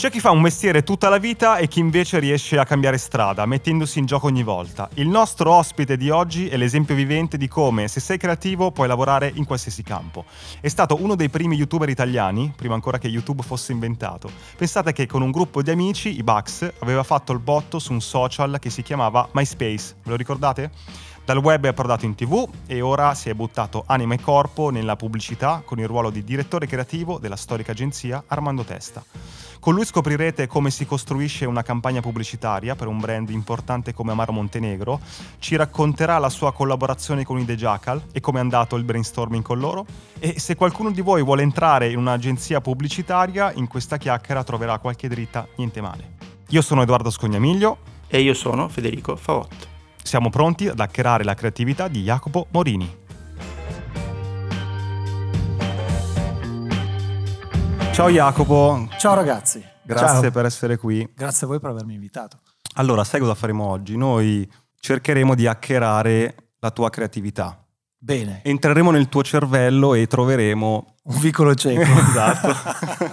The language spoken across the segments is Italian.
C'è chi fa un mestiere tutta la vita e chi invece riesce a cambiare strada, mettendosi in gioco ogni volta. Il nostro ospite di oggi è l'esempio vivente di come, se sei creativo, puoi lavorare in qualsiasi campo. È stato uno dei primi youtuber italiani, prima ancora che YouTube fosse inventato. Pensate che con un gruppo di amici, i Bugs, aveva fatto il botto su un social che si chiamava MySpace. Ve lo ricordate? Dal web è approdato in tv e ora si è buttato anima e corpo nella pubblicità con il ruolo di direttore creativo della storica agenzia Armando Testa. Con lui scoprirete come si costruisce una campagna pubblicitaria per un brand importante come Amaro Montenegro, ci racconterà la sua collaborazione con i The Jackal e come è andato il brainstorming con loro e se qualcuno di voi vuole entrare in un'agenzia pubblicitaria, in questa chiacchiera troverà qualche dritta, niente male. Io sono Edoardo Scognamiglio e io sono Federico Favotto. Siamo pronti ad hackerare la creatività di Jacopo Morini. Ciao Jacopo. Ciao ragazzi. Grazie Ciao. per essere qui. Grazie a voi per avermi invitato. Allora, sai cosa faremo oggi? Noi cercheremo di hackerare la tua creatività. Bene. Entreremo nel tuo cervello e troveremo... Un vicolo cieco. esatto.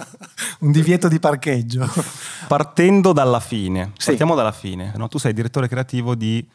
Un divieto di parcheggio. Partendo dalla fine. Sì. Partiamo dalla fine. No? Tu sei direttore creativo di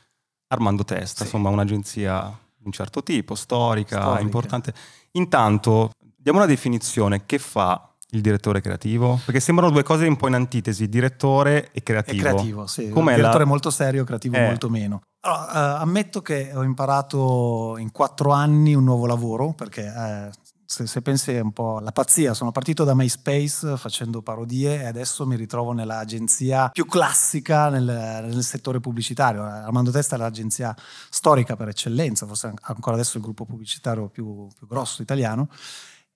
Armando Testa, Sì. insomma un'agenzia di un certo tipo, storica, Storica. importante. Intanto, diamo una definizione. Che fa il direttore creativo? Perché sembrano due cose un po' in antitesi, direttore e È creativo. creativo, sì. Com'è direttore la- molto serio, creativo Eh. molto meno. Allora, eh, ammetto che ho imparato in quattro anni un nuovo lavoro, perché eh, se, se pensi è un po' la pazzia, sono partito da MySpace facendo parodie e adesso mi ritrovo nell'agenzia più classica nel, nel settore pubblicitario. Armando Testa è l'agenzia storica per eccellenza, forse an- ancora adesso il gruppo pubblicitario più, più grosso italiano.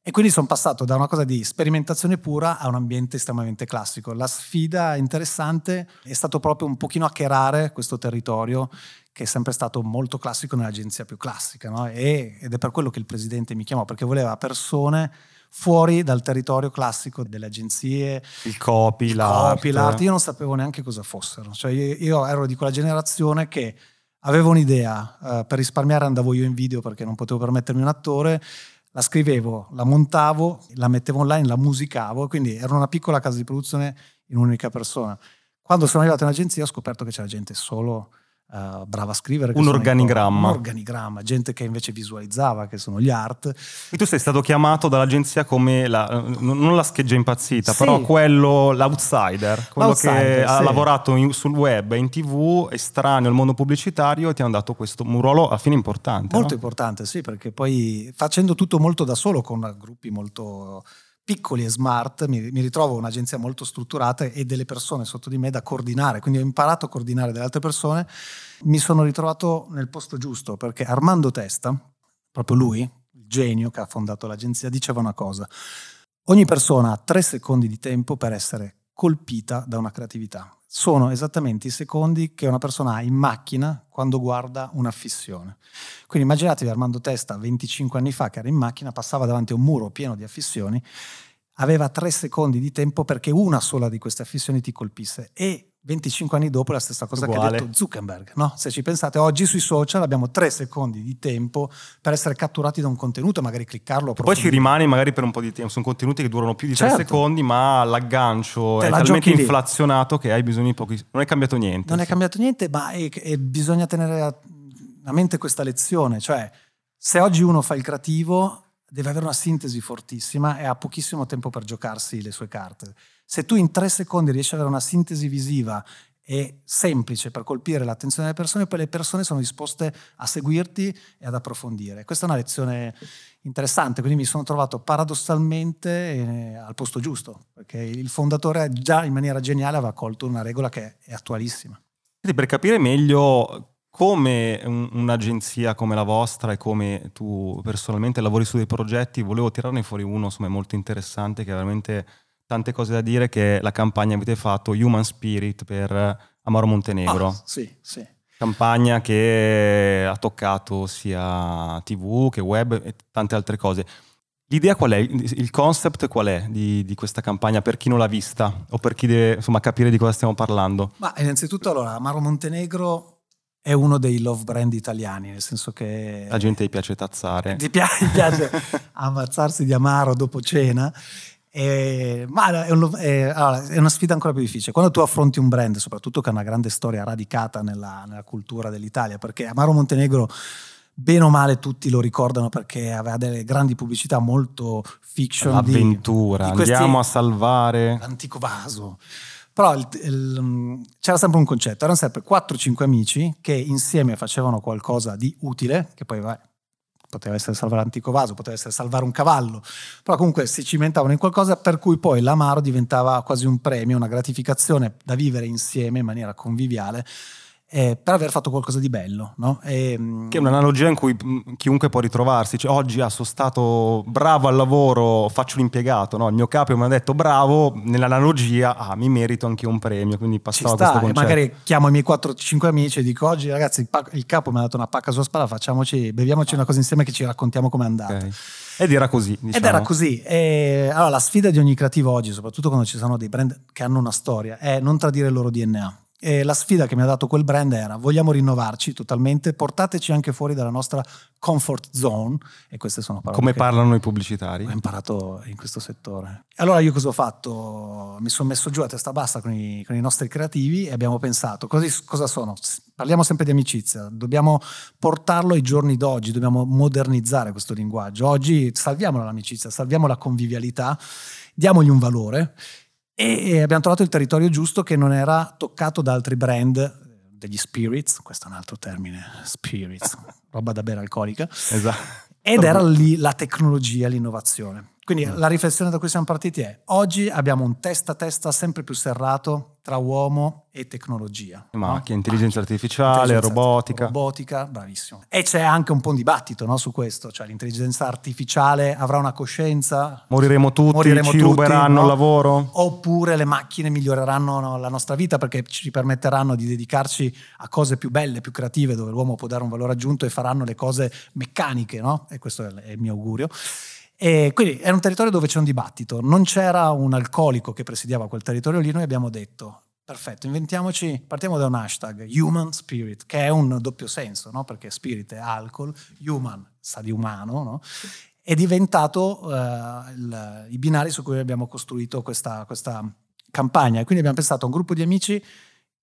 E quindi sono passato da una cosa di sperimentazione pura a un ambiente estremamente classico. La sfida interessante è stato proprio un pochino hackerare questo territorio che è sempre stato molto classico nell'agenzia più classica. no? E- ed è per quello che il presidente mi chiamò, perché voleva persone fuori dal territorio classico delle agenzie, Il copy, il l'art. copy, l'art. Io non sapevo neanche cosa fossero. Cioè io, io ero di quella generazione che avevo un'idea, eh, per risparmiare andavo io in video perché non potevo permettermi un attore, la scrivevo, la montavo, la mettevo online, la musicavo, quindi era una piccola casa di produzione in un'unica persona. Quando sono arrivato in agenzia ho scoperto che c'era gente solo eh, brava a scrivere. che Un organigramma. Un organigramma, gente che invece visualizzava, che sono gli art. E tu sei stato chiamato dall'agenzia come la, non la scheggia impazzita, Sì. però quello, l'outsider, quello che L'outsider, ha sì. lavorato in- sul web in tv, estraneo al mondo pubblicitario, e ti hanno dato questo un ruolo alla fine importante. Molto no? importante, sì, perché poi facendo tutto molto da solo con gruppi molto piccoli e smart, mi, mi ritrovo un'agenzia molto strutturata e delle persone sotto di me da coordinare, quindi ho imparato a coordinare delle altre persone, mi sono ritrovato nel posto giusto perché Armando Testa, proprio lui, il genio che ha fondato l'agenzia, diceva una cosa, ogni persona ha tre secondi di tempo per essere colpita da una creatività. Sono esattamente i secondi che una persona ha in macchina quando guarda una fissione. Quindi immaginatevi Armando Testa 25 anni fa che era in macchina, passava davanti a un muro pieno di affissioni, aveva tre secondi di tempo perché una sola di queste affissioni ti colpisse e 25 anni dopo la stessa cosa che Uguale. ha detto Zuckerberg. No? Se ci pensate, oggi sui social abbiamo tre secondi di tempo per essere catturati da un contenuto magari cliccarlo. Poi ci rimani magari per un po' di tempo, sono contenuti che durano più di tre Certo. secondi, ma l'aggancio Te è la talmente inflazionato che hai bisogno di pochi... Non è cambiato niente. Non è cambiato niente, ma è- è- bisogna tenere a, a mente questa lezione, cioè se oggi uno fa il creativo deve avere una sintesi fortissima e ha pochissimo tempo per giocarsi le sue carte. Se tu in tre secondi riesci ad avere una sintesi visiva e semplice per colpire l'attenzione delle persone, poi le persone sono disposte a seguirti e ad approfondire. Questa è una lezione interessante, quindi mi sono trovato paradossalmente eh, al posto giusto, perché il fondatore già in maniera geniale aveva colto una regola che è attualissima. Per capire meglio come un- un'agenzia come la vostra e come tu personalmente lavori su dei progetti, volevo tirarne fuori uno insomma, molto interessante che veramente tante cose da dire, che la campagna avete fatto Human Spirit per Amaro Montenegro. Ah, sì, sì. Campagna che ha toccato sia TV che web e tante altre cose. L'idea qual è? Il concept qual è di, di questa campagna per chi non l'ha vista o per chi deve insomma, capire di cosa stiamo parlando? Ma innanzitutto allora, Amaro Montenegro è uno dei love brand italiani, nel senso che La gente gli piace tazzare. ti pi- ti piace ammazzarsi di amaro dopo cena E, ma è, un, è, allora, è, una sfida ancora più difficile. Quando tu affronti un brand, soprattutto che ha una grande storia radicata nella, nella cultura dell'Italia, perché Amaro Montenegro bene o male tutti lo ricordano perché aveva delle grandi pubblicità molto fiction. L'avventura, di, di questi, andiamo a salvare. L'antico vaso. Però il, il, c'era sempre un concetto, erano sempre 4-5 amici che insieme facevano qualcosa di utile, che poi vai, poteva essere salvare l'antico vaso, poteva essere salvare un cavallo, però comunque si cimentavano in qualcosa per cui poi l'amaro diventava quasi un premio, una gratificazione da vivere insieme in maniera conviviale eh, per aver fatto qualcosa di bello. No? E, ehm, che è un'analogia in cui chiunque può ritrovarsi. Cioè, oggi ah, sono stato bravo al lavoro, faccio l'impiegato. No? Il mio capo mi ha detto bravo, nell'analogia ah, mi merito anche un premio. Quindi passavo sta, questo concetto. Magari chiamo i miei 4-5 amici e dico oggi ragazzi il, pa- il, capo mi ha dato una pacca sulla spalla, facciamoci, beviamoci una cosa insieme che ci raccontiamo com'è andata. Okay. Ed era così. Diciamo. Ed era così. E, allora, la sfida di ogni creativo oggi, soprattutto quando ci sono dei brand che hanno una storia, è non tradire il loro DNA. E la sfida che mi ha dato quel brand era vogliamo rinnovarci totalmente, portateci anche fuori dalla nostra comfort zone e queste sono parole come parlano i pubblicitari ho imparato in questo settore allora io cosa ho fatto? mi sono messo giù a testa bassa con i, con i nostri creativi e abbiamo pensato così, cosa sono? parliamo sempre di amicizia dobbiamo portarlo ai giorni d'oggi dobbiamo modernizzare questo linguaggio oggi salviamo l'amicizia salviamo la convivialità diamogli un valore e abbiamo trovato il territorio giusto che non era toccato da altri brand degli spirits, questo è un altro termine, spirits, roba da bere alcolica. Esatto. Ed era lì la tecnologia, l'innovazione. Quindi mm. la riflessione da cui siamo partiti è, oggi abbiamo un testa a testa sempre più serrato tra uomo e tecnologia. Macchine, no? intelligenza artificiale, intelligenza robotica. Robotica, bravissimo. E c'è anche un po' di dibattito no, su questo, cioè l'intelligenza artificiale avrà una coscienza. Moriremo tutti, moriremo ci tutti, ruberanno no? il lavoro. Oppure le macchine miglioreranno la nostra vita perché ci permetteranno di dedicarci a cose più belle, più creative, dove l'uomo può dare un valore aggiunto e faranno le cose meccaniche, no? E questo è il mio augurio. E quindi era un territorio dove c'è un dibattito, non c'era un alcolico che presidiava quel territorio lì, noi abbiamo detto perfetto, inventiamoci, partiamo da un hashtag, human spirit, che è un doppio senso, no? perché spirit è alcol, human sa di umano, no? è diventato uh, il, i binari su cui abbiamo costruito questa, questa campagna. Quindi abbiamo pensato a un gruppo di amici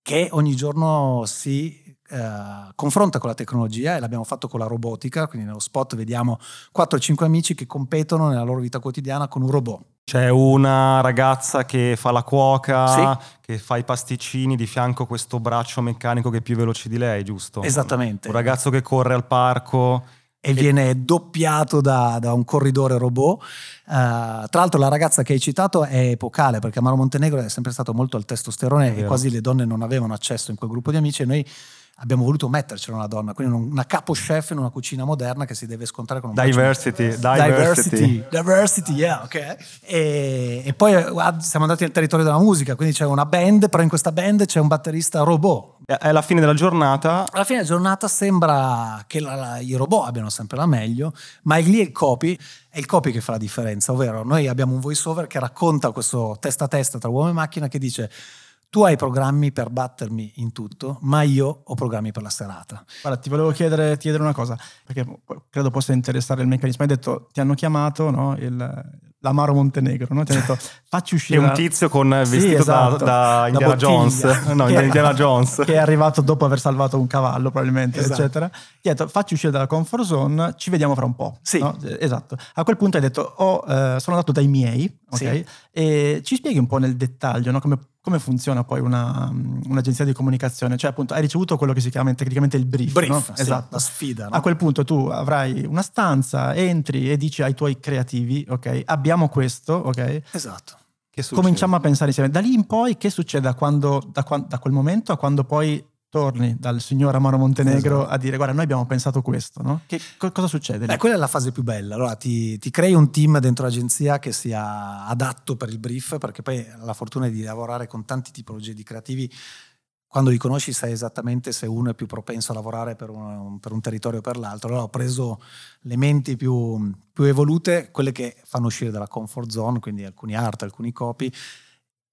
che ogni giorno si eh, confronta con la tecnologia e l'abbiamo fatto con la robotica, quindi nello spot vediamo 4-5 amici che competono nella loro vita quotidiana con un robot. C'è una ragazza che fa la cuoca, sì. che fa i pasticcini, di fianco questo braccio meccanico che è più veloce di lei, giusto? Esattamente. Un ragazzo che corre al parco e viene doppiato da, da un corridore robot. Uh, tra l'altro la ragazza che hai citato è epocale perché Amaro Montenegro è sempre stato molto al testosterone e quasi le donne non avevano accesso in quel gruppo di amici e noi abbiamo voluto mettercela una donna, quindi una capo chef in una cucina moderna che si deve scontrare con un diversity, diversity, diversity, diversity, yeah, ok. E, e, poi ah, siamo andati nel territorio della musica, quindi c'è una band, però in questa band c'è un batterista robot. E alla fine della giornata? Alla fine della giornata sembra che la, la, i robot abbiano sempre la meglio, ma è lì il copy, è il copy che fa la differenza, ovvero noi abbiamo un voice over che racconta questo testa a testa tra uomo e macchina che dice tu hai programmi per battermi in tutto, ma io ho programmi per la serata. Guarda, ti volevo chiedere, chiedere una cosa, perché credo possa interessare il meccanismo. Hai detto, ti hanno chiamato no, il, l'Amaro Montenegro, no? ti hanno detto facci uscire... È un tizio con vestito sì, esatto, da, da, Indiana da Jones, no, che, Indiana Jones. Che è arrivato dopo aver salvato un cavallo probabilmente, esatto. eccetera. Ti ha detto facci uscire dalla comfort zone, ci vediamo fra un po'. Sì. No? Esatto. A quel punto hai detto oh, eh, sono andato dai miei, ok? Sì. E ci spieghi un po' nel dettaglio no? come come funziona poi una, un'agenzia di comunicazione? Cioè, appunto, hai ricevuto quello che si chiama tecnicamente il brief, brief no? sì, esatto. la sfida. No? A quel punto tu avrai una stanza, entri e dici ai tuoi creativi, ok, abbiamo questo, ok? Esatto. Cominciamo a pensare insieme. Da lì in poi che succede da, quando, da, da quel momento a quando poi torni dal signor Amaro Montenegro esatto. a dire guarda noi abbiamo pensato questo, no? Che, co- cosa succede? Beh, quella è la fase più bella, allora ti, ti, crei un team dentro l'agenzia che sia adatto per il brief, perché poi la fortuna è di lavorare con tanti tipologie di creativi, quando li conosci sai esattamente se uno è più propenso a lavorare per un, per un territorio o per l'altro, allora ho preso le menti più, più evolute, quelle che fanno uscire dalla comfort zone, quindi alcuni art, alcuni copy,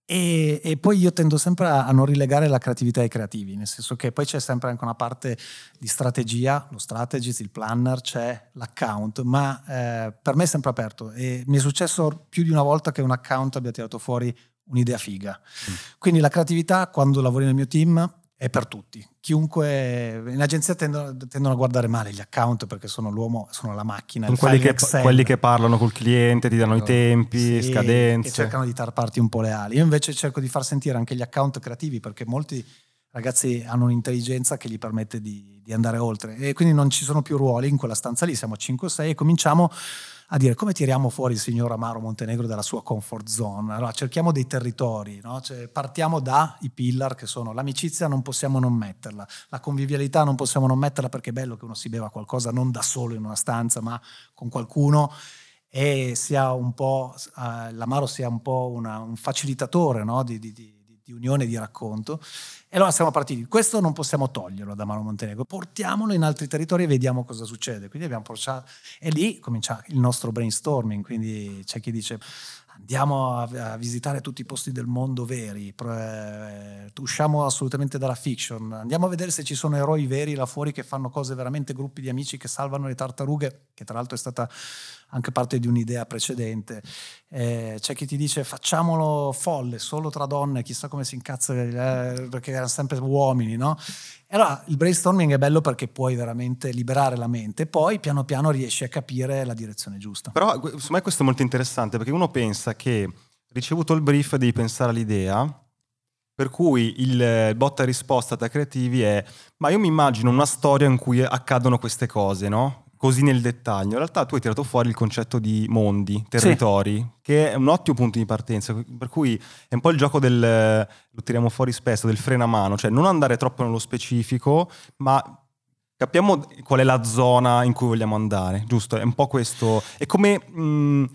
E, e, poi io tendo sempre a, non rilegare la creatività ai creativi, nel senso che poi c'è sempre anche una parte di strategia, lo strategist, il planner, c'è l'account, ma eh, per me è sempre aperto e mi è successo più di una volta che un account abbia tirato fuori un'idea figa. Mm. Quindi la creatività quando lavori nel mio team è per tutti. Chiunque in agenzia tendono, tendono, a guardare male gli account perché sono l'uomo, sono la macchina. Sono quelli che, quelli che, parlano col cliente, ti danno i tempi, sì, scadenze. E cercano di tarparti un po' le ali. Io invece cerco di far sentire anche gli account creativi perché molti ragazzi hanno un'intelligenza che gli permette di, di andare oltre. E quindi non ci sono più ruoli in quella stanza lì, siamo 5-6 e cominciamo a dire come tiriamo fuori il signor Amaro Montenegro dalla sua comfort zone. Allora cerchiamo dei territori, no? cioè, partiamo dai pillar che sono l'amicizia non possiamo non metterla, la convivialità non possiamo non metterla perché è bello che uno si beva qualcosa non da solo in una stanza ma con qualcuno e sia un po', uh, l'Amaro sia un po' una, un facilitatore no? di, di, di di unione di racconto. E allora siamo partiti. Questo non possiamo toglierlo da Mano Montenegro, portiamolo in altri territori e vediamo cosa succede. Quindi abbiamo portato, e lì comincia il nostro brainstorming. Quindi c'è chi dice andiamo a, a visitare tutti i posti del mondo veri, eh, usciamo assolutamente dalla fiction, andiamo a vedere se ci sono eroi veri là fuori che fanno cose veramente, gruppi di amici che salvano le tartarughe, che tra l'altro è stata anche parte di un'idea precedente. Eh, c'è chi ti dice facciamolo folle, solo tra donne, chissà come si incazza, eh, perché erano sempre uomini, no? Allora il brainstorming è bello perché puoi veramente liberare la mente, poi piano piano riesci a capire la direzione giusta. Però secondo me questo è molto interessante perché uno pensa che ricevuto il brief devi pensare all'idea, per cui il botta risposta da creativi è ma io mi immagino una storia in cui accadono queste cose, no? Così nel dettaglio. In realtà tu hai tirato fuori il concetto di mondi, territori, sì. che è un ottimo punto di partenza, per cui è un po' il gioco del, lo tiriamo fuori spesso, del freno a mano, cioè non andare troppo nello specifico, ma capiamo qual è la zona in cui vogliamo andare, giusto? È un po' questo. È come mh,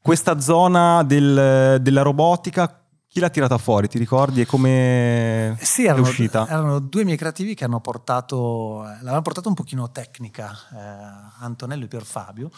questa zona del, della robotica chi l'ha tirata fuori, ti ricordi? E come sì, erano, è uscita? Erano due miei creativi che hanno portato, l'avevano portato un pochino tecnica, eh, Antonello e Pierfabio,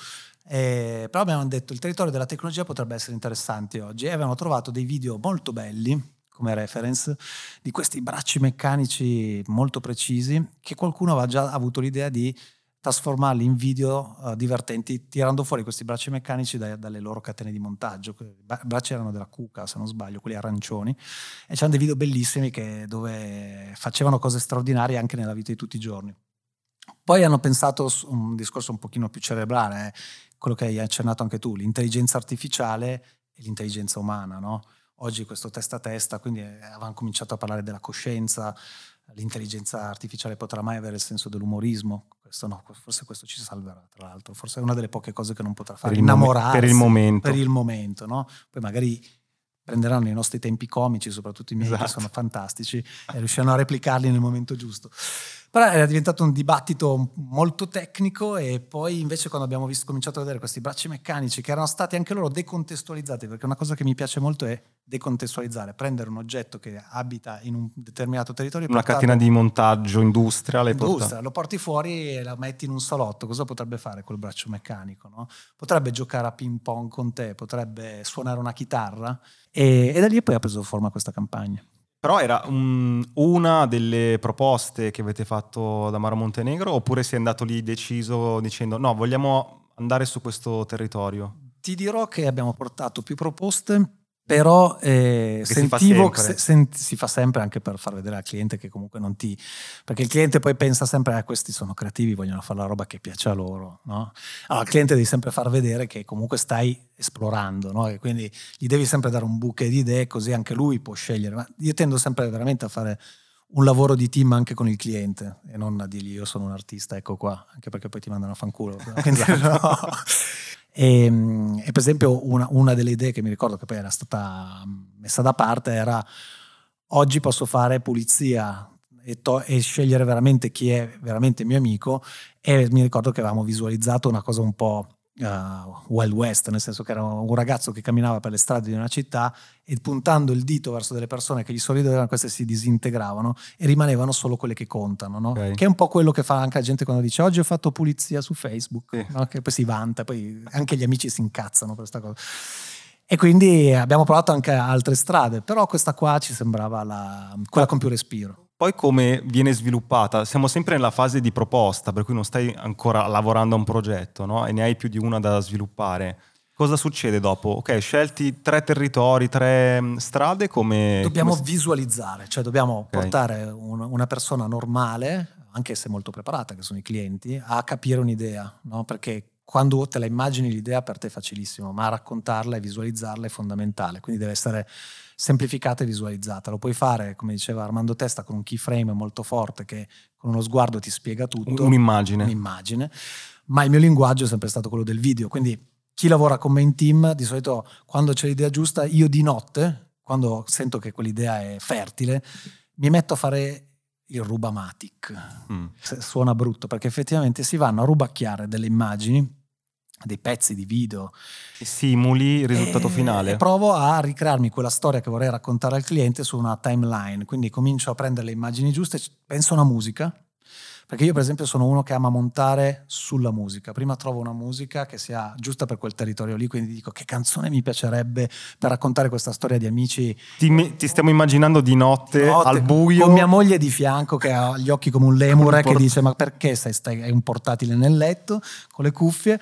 eh, però abbiamo detto il territorio della tecnologia potrebbe essere interessante oggi e avevano trovato dei video molto belli come reference di questi bracci meccanici molto precisi che qualcuno aveva già avuto l'idea di trasformarli in video uh, divertenti tirando fuori questi bracci meccanici dai, dalle loro catene di montaggio. I bracci erano della Cuca, se non sbaglio, quelli arancioni, e c'erano dei video bellissimi che, dove facevano cose straordinarie anche nella vita di tutti i giorni. Poi hanno pensato su un discorso un pochino più cerebrale, eh, quello che hai accennato anche tu, l'intelligenza artificiale e l'intelligenza umana. No? Oggi questo testa a testa, quindi eh, avevano cominciato a parlare della coscienza, l'intelligenza artificiale potrà mai avere il senso dell'umorismo? Questo no, forse questo ci salverà, tra l'altro. Forse è una delle poche cose che non potrà fare. Per innamorarsi. Per il momento. Per il momento, no? Poi magari prenderanno i nostri tempi comici, soprattutto i miei esatto. che sono fantastici, e riusciranno a replicarli nel momento giusto. Però era diventato un dibattito molto tecnico e poi invece quando abbiamo visto, cominciato a vedere questi bracci meccanici che erano stati anche loro decontestualizzati, perché una cosa che mi piace molto è decontestualizzare, prendere un oggetto che abita in un determinato territorio. Una catena di montaggio industriale. Industria, lo porti fuori e la metti in un salotto, cosa potrebbe fare quel braccio meccanico? No? Potrebbe giocare a ping pong con te, potrebbe suonare una chitarra e, e da lì poi ha preso forma questa campagna. Però era un, una delle proposte che avete fatto da Maro Montenegro oppure sei andato lì deciso dicendo no, vogliamo andare su questo territorio? Ti dirò che abbiamo portato più proposte però eh, sentivo si fa, se, sent, si fa sempre anche per far vedere al cliente che comunque non ti perché il cliente poi pensa sempre ah questi sono creativi vogliono fare la roba che piace a loro no? allora il cliente devi sempre far vedere che comunque stai esplorando no? e quindi gli devi sempre dare un buche di idee così anche lui può scegliere ma io tendo sempre veramente a fare un lavoro di team anche con il cliente e non a dirgli io sono un artista ecco qua anche perché poi ti mandano a fanculo quindi, no. E, ehm, e per esempio una, una, delle idee che mi ricordo che poi era stata messa da parte era oggi posso fare pulizia e, to- e scegliere veramente chi è veramente mio amico e mi ricordo che avevamo visualizzato una cosa un po' uh, Wild West, nel senso che era un ragazzo che camminava per le strade di una città e puntando il dito verso delle persone che gli sorridevano, queste si disintegravano e rimanevano solo quelle che contano, no? okay. che è un po' quello che fa anche la gente quando dice oggi ho fatto pulizia su Facebook, sì. no? che poi si vanta, poi anche gli amici si incazzano per questa cosa. E quindi abbiamo provato anche altre strade, però questa qua ci sembrava la, quella con più respiro. Poi come viene sviluppata? Siamo sempre nella fase di proposta, per cui non stai ancora lavorando a un progetto, no? E ne hai più di una da sviluppare. Cosa succede dopo? Ok, scelti tre territori, tre strade, come... Dobbiamo come... visualizzare, cioè dobbiamo okay. portare un, una persona normale, anche se molto preparata, che sono i clienti, a capire un'idea, no? Perché quando te la immagini l'idea per te è facilissimo, ma raccontarla e visualizzarla è fondamentale, quindi deve essere semplificata e visualizzata. Lo puoi fare, come diceva Armando Testa, con un keyframe molto forte che con uno sguardo ti spiega tutto. Un'immagine. Un'immagine. Ma il mio linguaggio è sempre stato quello del video, quindi chi lavora con me in team, di solito quando c'è l'idea giusta, io di notte, quando sento che quell'idea è fertile, mi metto a fare il rubamatic. Mm. Suona brutto perché effettivamente si vanno a rubacchiare delle immagini dei pezzi di video. Simuli il risultato e, finale. E provo a ricrearmi quella storia che vorrei raccontare al cliente su una timeline. Quindi comincio a prendere le immagini giuste, penso a una musica, perché io per esempio sono uno che ama montare sulla musica. Prima trovo una musica che sia giusta per quel territorio lì, quindi dico che canzone mi piacerebbe per raccontare questa storia di amici. Ti, ti stiamo immaginando di notte, notte, al buio. Con mia moglie di fianco che ha gli occhi come un lemure che dice ma perché stai, stai, hai un portatile nel letto con le cuffie?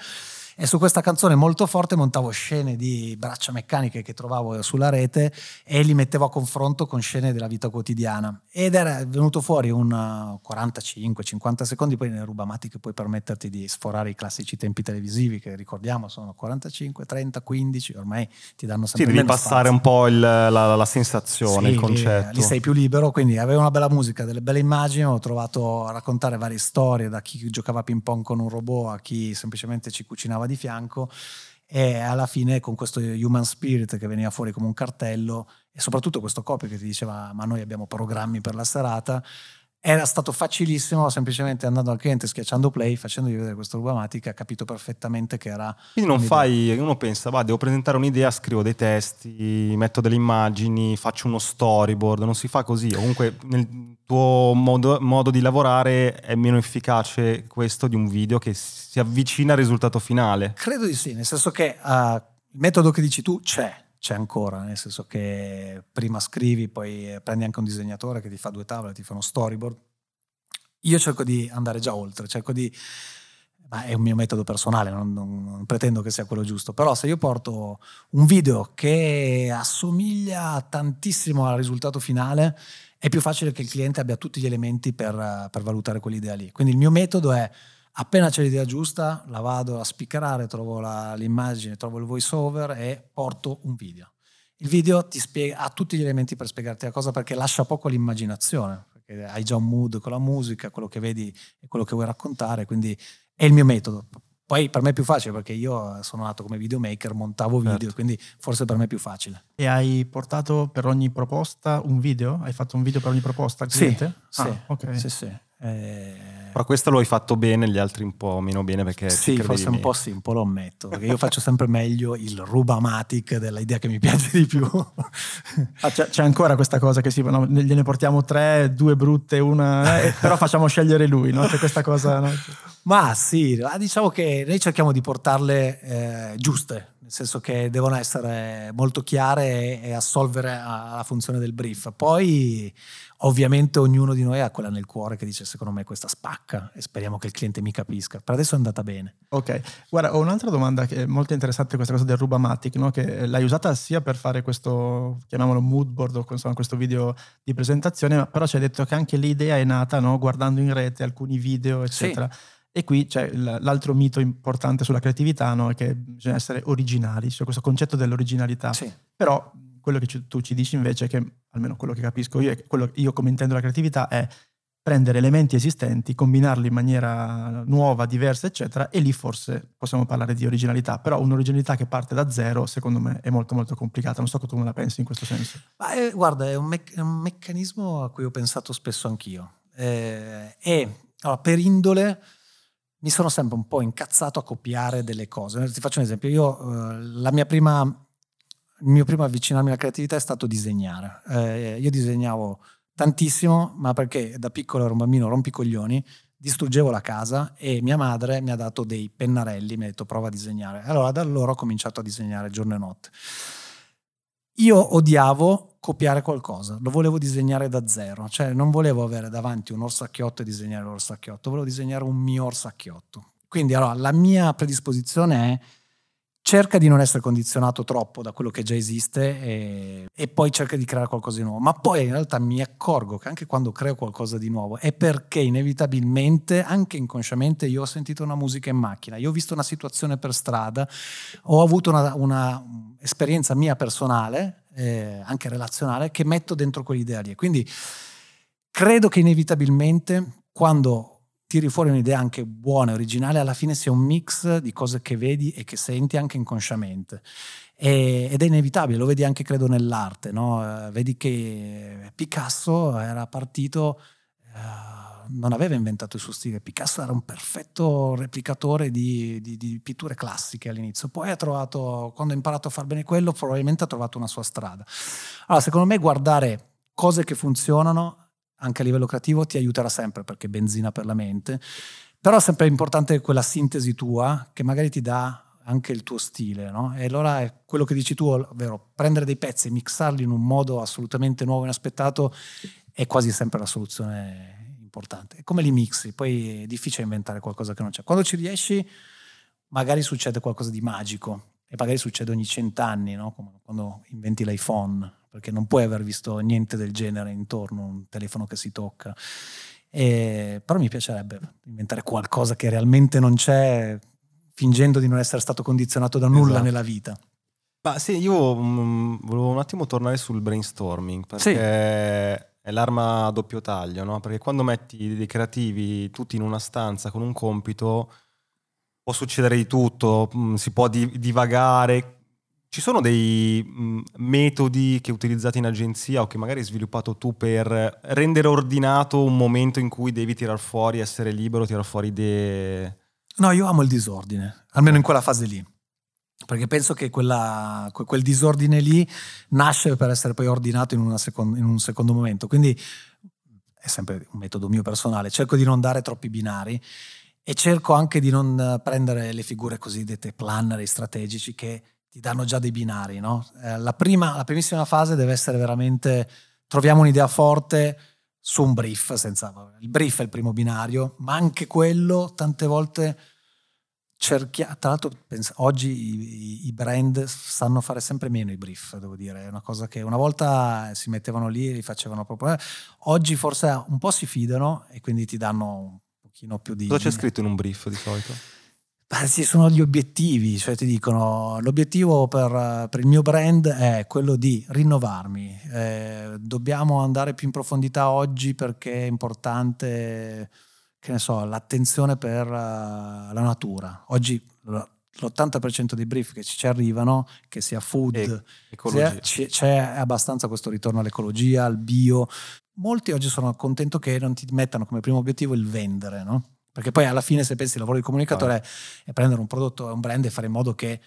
E su questa canzone molto forte montavo scene di braccia meccaniche che trovavo sulla rete e li mettevo a confronto con scene della vita quotidiana. Ed era venuto fuori un 45-50 secondi, poi nelle rubamatiche puoi permetterti di sforare i classici tempi televisivi che ricordiamo sono 45, 30, 15, ormai ti danno sempre... Sì, devi passare spazio. un po' il, la, la, sensazione, sì, il concetto. Lì, lì sei più libero, quindi avevo una bella musica, delle belle immagini, ho trovato a raccontare varie storie, da chi giocava a ping pong con un robot a chi semplicemente ci cucinava di fianco e alla fine con questo human spirit che veniva fuori come un cartello e soprattutto questo copy che ti diceva ma noi abbiamo programmi per la serata era stato facilissimo, semplicemente andando al cliente, schiacciando play, facendogli vedere questo Rubamatic, ha capito perfettamente che era... Quindi non fai, uno pensa, va, devo presentare un'idea, scrivo dei testi, metto delle immagini, faccio uno storyboard, non si fa così. Comunque nel tuo modo, modo di lavorare è meno efficace questo di un video che si avvicina al risultato finale. Credo di sì, nel senso che uh, il metodo che dici tu c'è, c'è ancora, nel senso che prima scrivi, poi prendi anche un disegnatore che ti fa due tavole, ti fa uno storyboard. Io cerco di andare già oltre, cerco di... Ma è un mio metodo personale, non, non, non, pretendo che sia quello giusto, però se io porto un video che assomiglia tantissimo al risultato finale, è più facile che il cliente abbia tutti gli elementi per, per valutare quell'idea lì. Quindi il mio metodo è Appena c'è l'idea giusta, la vado a spiccarare, trovo la, l'immagine, trovo il voice over e porto un video. Il video spiega, ha tutti gli elementi per spiegarti la cosa perché lascia poco l'immaginazione, perché hai già un mood con la musica, quello che vedi è quello che vuoi raccontare, quindi è il mio metodo. Poi per me è più facile perché io sono nato come videomaker, montavo video, certo. quindi forse per me è più facile. E hai portato per ogni proposta un video? Hai fatto un video per ogni proposta? Sì, ah, sì, okay. sì, sì. Eh, però questo lo hai fatto bene, gli altri un po' meno bene perché... Sì, forse un po' sì, un po' lo ammetto, perché io faccio sempre meglio il rubamatic dell'idea che mi piace di più. ah, c'è, c'è, ancora questa cosa che sì, no, gliene portiamo tre, due brutte, una... Eh, però facciamo scegliere lui, no? C'è questa cosa... No? Ma sì, diciamo che noi cerchiamo di portarle eh, giuste, nel senso che devono essere molto chiare e, e assolvere alla funzione del brief. Poi Ovviamente ognuno di noi ha quella nel cuore che dice secondo me questa spacca e speriamo che il cliente mi capisca. Per adesso è andata bene. Ok, guarda, ho un'altra domanda che è molto interessante, questa cosa del Rubamatic, no? che l'hai usata sia per fare questo, chiamiamolo mood board o insomma, questo video di presentazione, però ci hai detto che anche l'idea è nata no? guardando in rete alcuni video, eccetera. Sì. E qui c'è l'altro mito importante sulla creatività, no? che bisogna essere originali, cioè questo concetto dell'originalità. Sì. Però quello che tu ci dici invece è che, almeno quello che capisco io, quello io come intendo la creatività è prendere elementi esistenti, combinarli in maniera nuova, diversa, eccetera, e lì forse possiamo parlare di originalità. Però un'originalità che parte da zero, secondo me, è molto molto complicata. Non so come la pensi in questo senso. Ma, eh, guarda, è un, me- un, meccanismo a cui ho pensato spesso anch'io. Eh, e allora, per indole mi sono sempre un po' incazzato a copiare delle cose. Ti faccio un esempio. Io, eh, la mia prima il mio primo avvicinarmi alla creatività è stato disegnare. Eh, io disegnavo tantissimo, ma perché da piccolo ero un bambino rompicoglioni, distruggevo la casa e mia madre mi ha dato dei pennarelli, mi ha detto prova a disegnare. Allora da allora ho cominciato a disegnare giorno e notte. Io odiavo copiare qualcosa, lo volevo disegnare da zero, cioè non volevo avere davanti un orsacchiotto e disegnare l'orsacchiotto, volevo disegnare un mio orsacchiotto. Quindi allora la mia predisposizione è cerca di non essere condizionato troppo da quello che già esiste e, e, poi cerca di creare qualcosa di nuovo. Ma poi in realtà mi accorgo che anche quando creo qualcosa di nuovo è perché inevitabilmente, anche inconsciamente, io ho sentito una musica in macchina, io ho visto una situazione per strada, ho avuto una, una esperienza mia personale, eh, anche relazionale, che metto dentro quell'idea lì. Quindi credo che inevitabilmente quando tiri fuori un'idea anche buona originale, alla fine sia un mix di cose che vedi e che senti anche inconsciamente. E, ed è inevitabile, lo vedi anche credo nell'arte, no? vedi che Picasso era partito, uh, non aveva inventato il suo stile, Picasso era un perfetto replicatore di, di, di pitture classiche all'inizio, poi ha trovato, quando ha imparato a far bene quello, probabilmente ha trovato una sua strada. Allora, secondo me guardare cose che funzionano anche a livello creativo ti aiuterà sempre perché è benzina per la mente, però è sempre importante quella sintesi tua che magari ti dà anche il tuo stile, no? E allora è quello che dici tu, ovvero prendere dei pezzi e mixarli in un modo assolutamente nuovo e inaspettato è quasi sempre la soluzione importante. come li mixi? Poi è difficile inventare qualcosa che non c'è. Quando ci riesci, magari succede qualcosa di magico e magari succede ogni cent'anni, no? Come quando inventi l'iPhone perché non puoi aver visto niente del genere intorno, un telefono che si tocca. E, però mi piacerebbe inventare qualcosa che realmente non c'è, fingendo di non essere stato condizionato da nulla esatto. nella vita. Ma sì, io um, volevo un attimo tornare sul brainstorming, perché sì. è l'arma a doppio taglio, no? Perché quando metti dei creativi tutti in una stanza con un compito, può succedere di tutto, mm, si può divagare, ci sono dei mm, metodi che utilizzate in agenzia o che magari hai sviluppato tu per rendere ordinato un momento in cui devi tirar fuori, essere libero, tirar fuori idee? No, io amo il disordine, almeno in quella fase lì. Perché penso che quella, quel disordine lì nasce per essere poi ordinato in, seconda, in un secondo momento. Quindi è sempre un metodo mio personale. Cerco di non dare troppi binari e cerco anche di non prendere le figure cosiddette planner strategici che ti danno già dei binari. No? Eh, la, prima, la primissima fase deve essere veramente troviamo un'idea forte su un brief, senza, il brief è il primo binario, ma anche quello tante volte cerchia, tra l'altro penso, oggi i, i, brand sanno fare sempre meno i brief, devo dire, è una cosa che una volta si mettevano lì e li facevano proprio, eh, oggi forse un po' si fidano e quindi ti danno un pochino più di... Cosa c'è scritto in un brief di solito? Sì, sono gli obiettivi, cioè ti dicono l'obiettivo per, per il mio brand è quello di rinnovarmi, eh, dobbiamo andare più in profondità oggi perché è importante, che ne so, l'attenzione per uh, la natura. Oggi l'80% dei brief che ci arrivano, che sia food, e, sia, c'è abbastanza questo ritorno all'ecologia, al bio. Molti oggi sono contento che non ti mettano come primo obiettivo il vendere, no? Perché poi alla fine, se pensi al lavoro di comunicatore, è prendere un prodotto, un brand e fare in modo che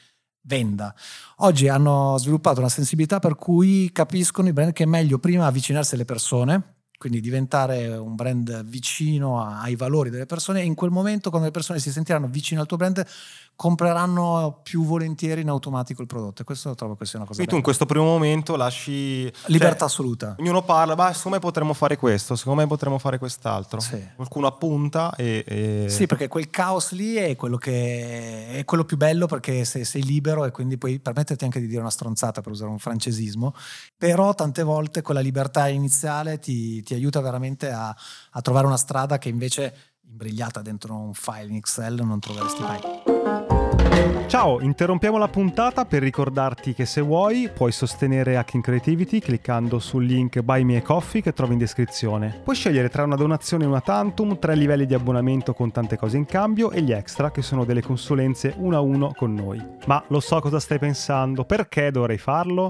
venda. Oggi hanno sviluppato una sensibilità per cui capiscono i brand che è meglio prima avvicinarsi alle persone, quindi diventare un brand vicino ai valori delle persone e in quel momento quando le persone si sentiranno vicine al tuo brand compreranno più volentieri in automatico il prodotto. E questo trovo che sia una cosa quindi tu in questo primo momento lasci libertà cioè, assoluta. ognuno parla ma secondo me potremmo fare questo secondo me potremmo fare quest'altro. Sì. qualcuno appunta e, e, sì perché quel caos lì è quello che è quello più bello perché sei, sei libero e quindi puoi permetterti anche di dire una stronzata per usare un francesismo però tante volte quella libertà iniziale ti, ti aiuta veramente a, a trovare una strada che invece imbrigliata dentro un file in Excel non troveresti mai Ciao, interrompiamo la puntata per ricordarti che se vuoi puoi sostenere Hacking Creativity cliccando sul link Buy Me a Coffee che trovi in descrizione. Puoi scegliere tra una donazione e una tantum, tre livelli di abbonamento con tante cose in cambio e gli extra che sono delle consulenze uno a uno con noi. Ma lo so cosa stai pensando, perché dovrei farlo?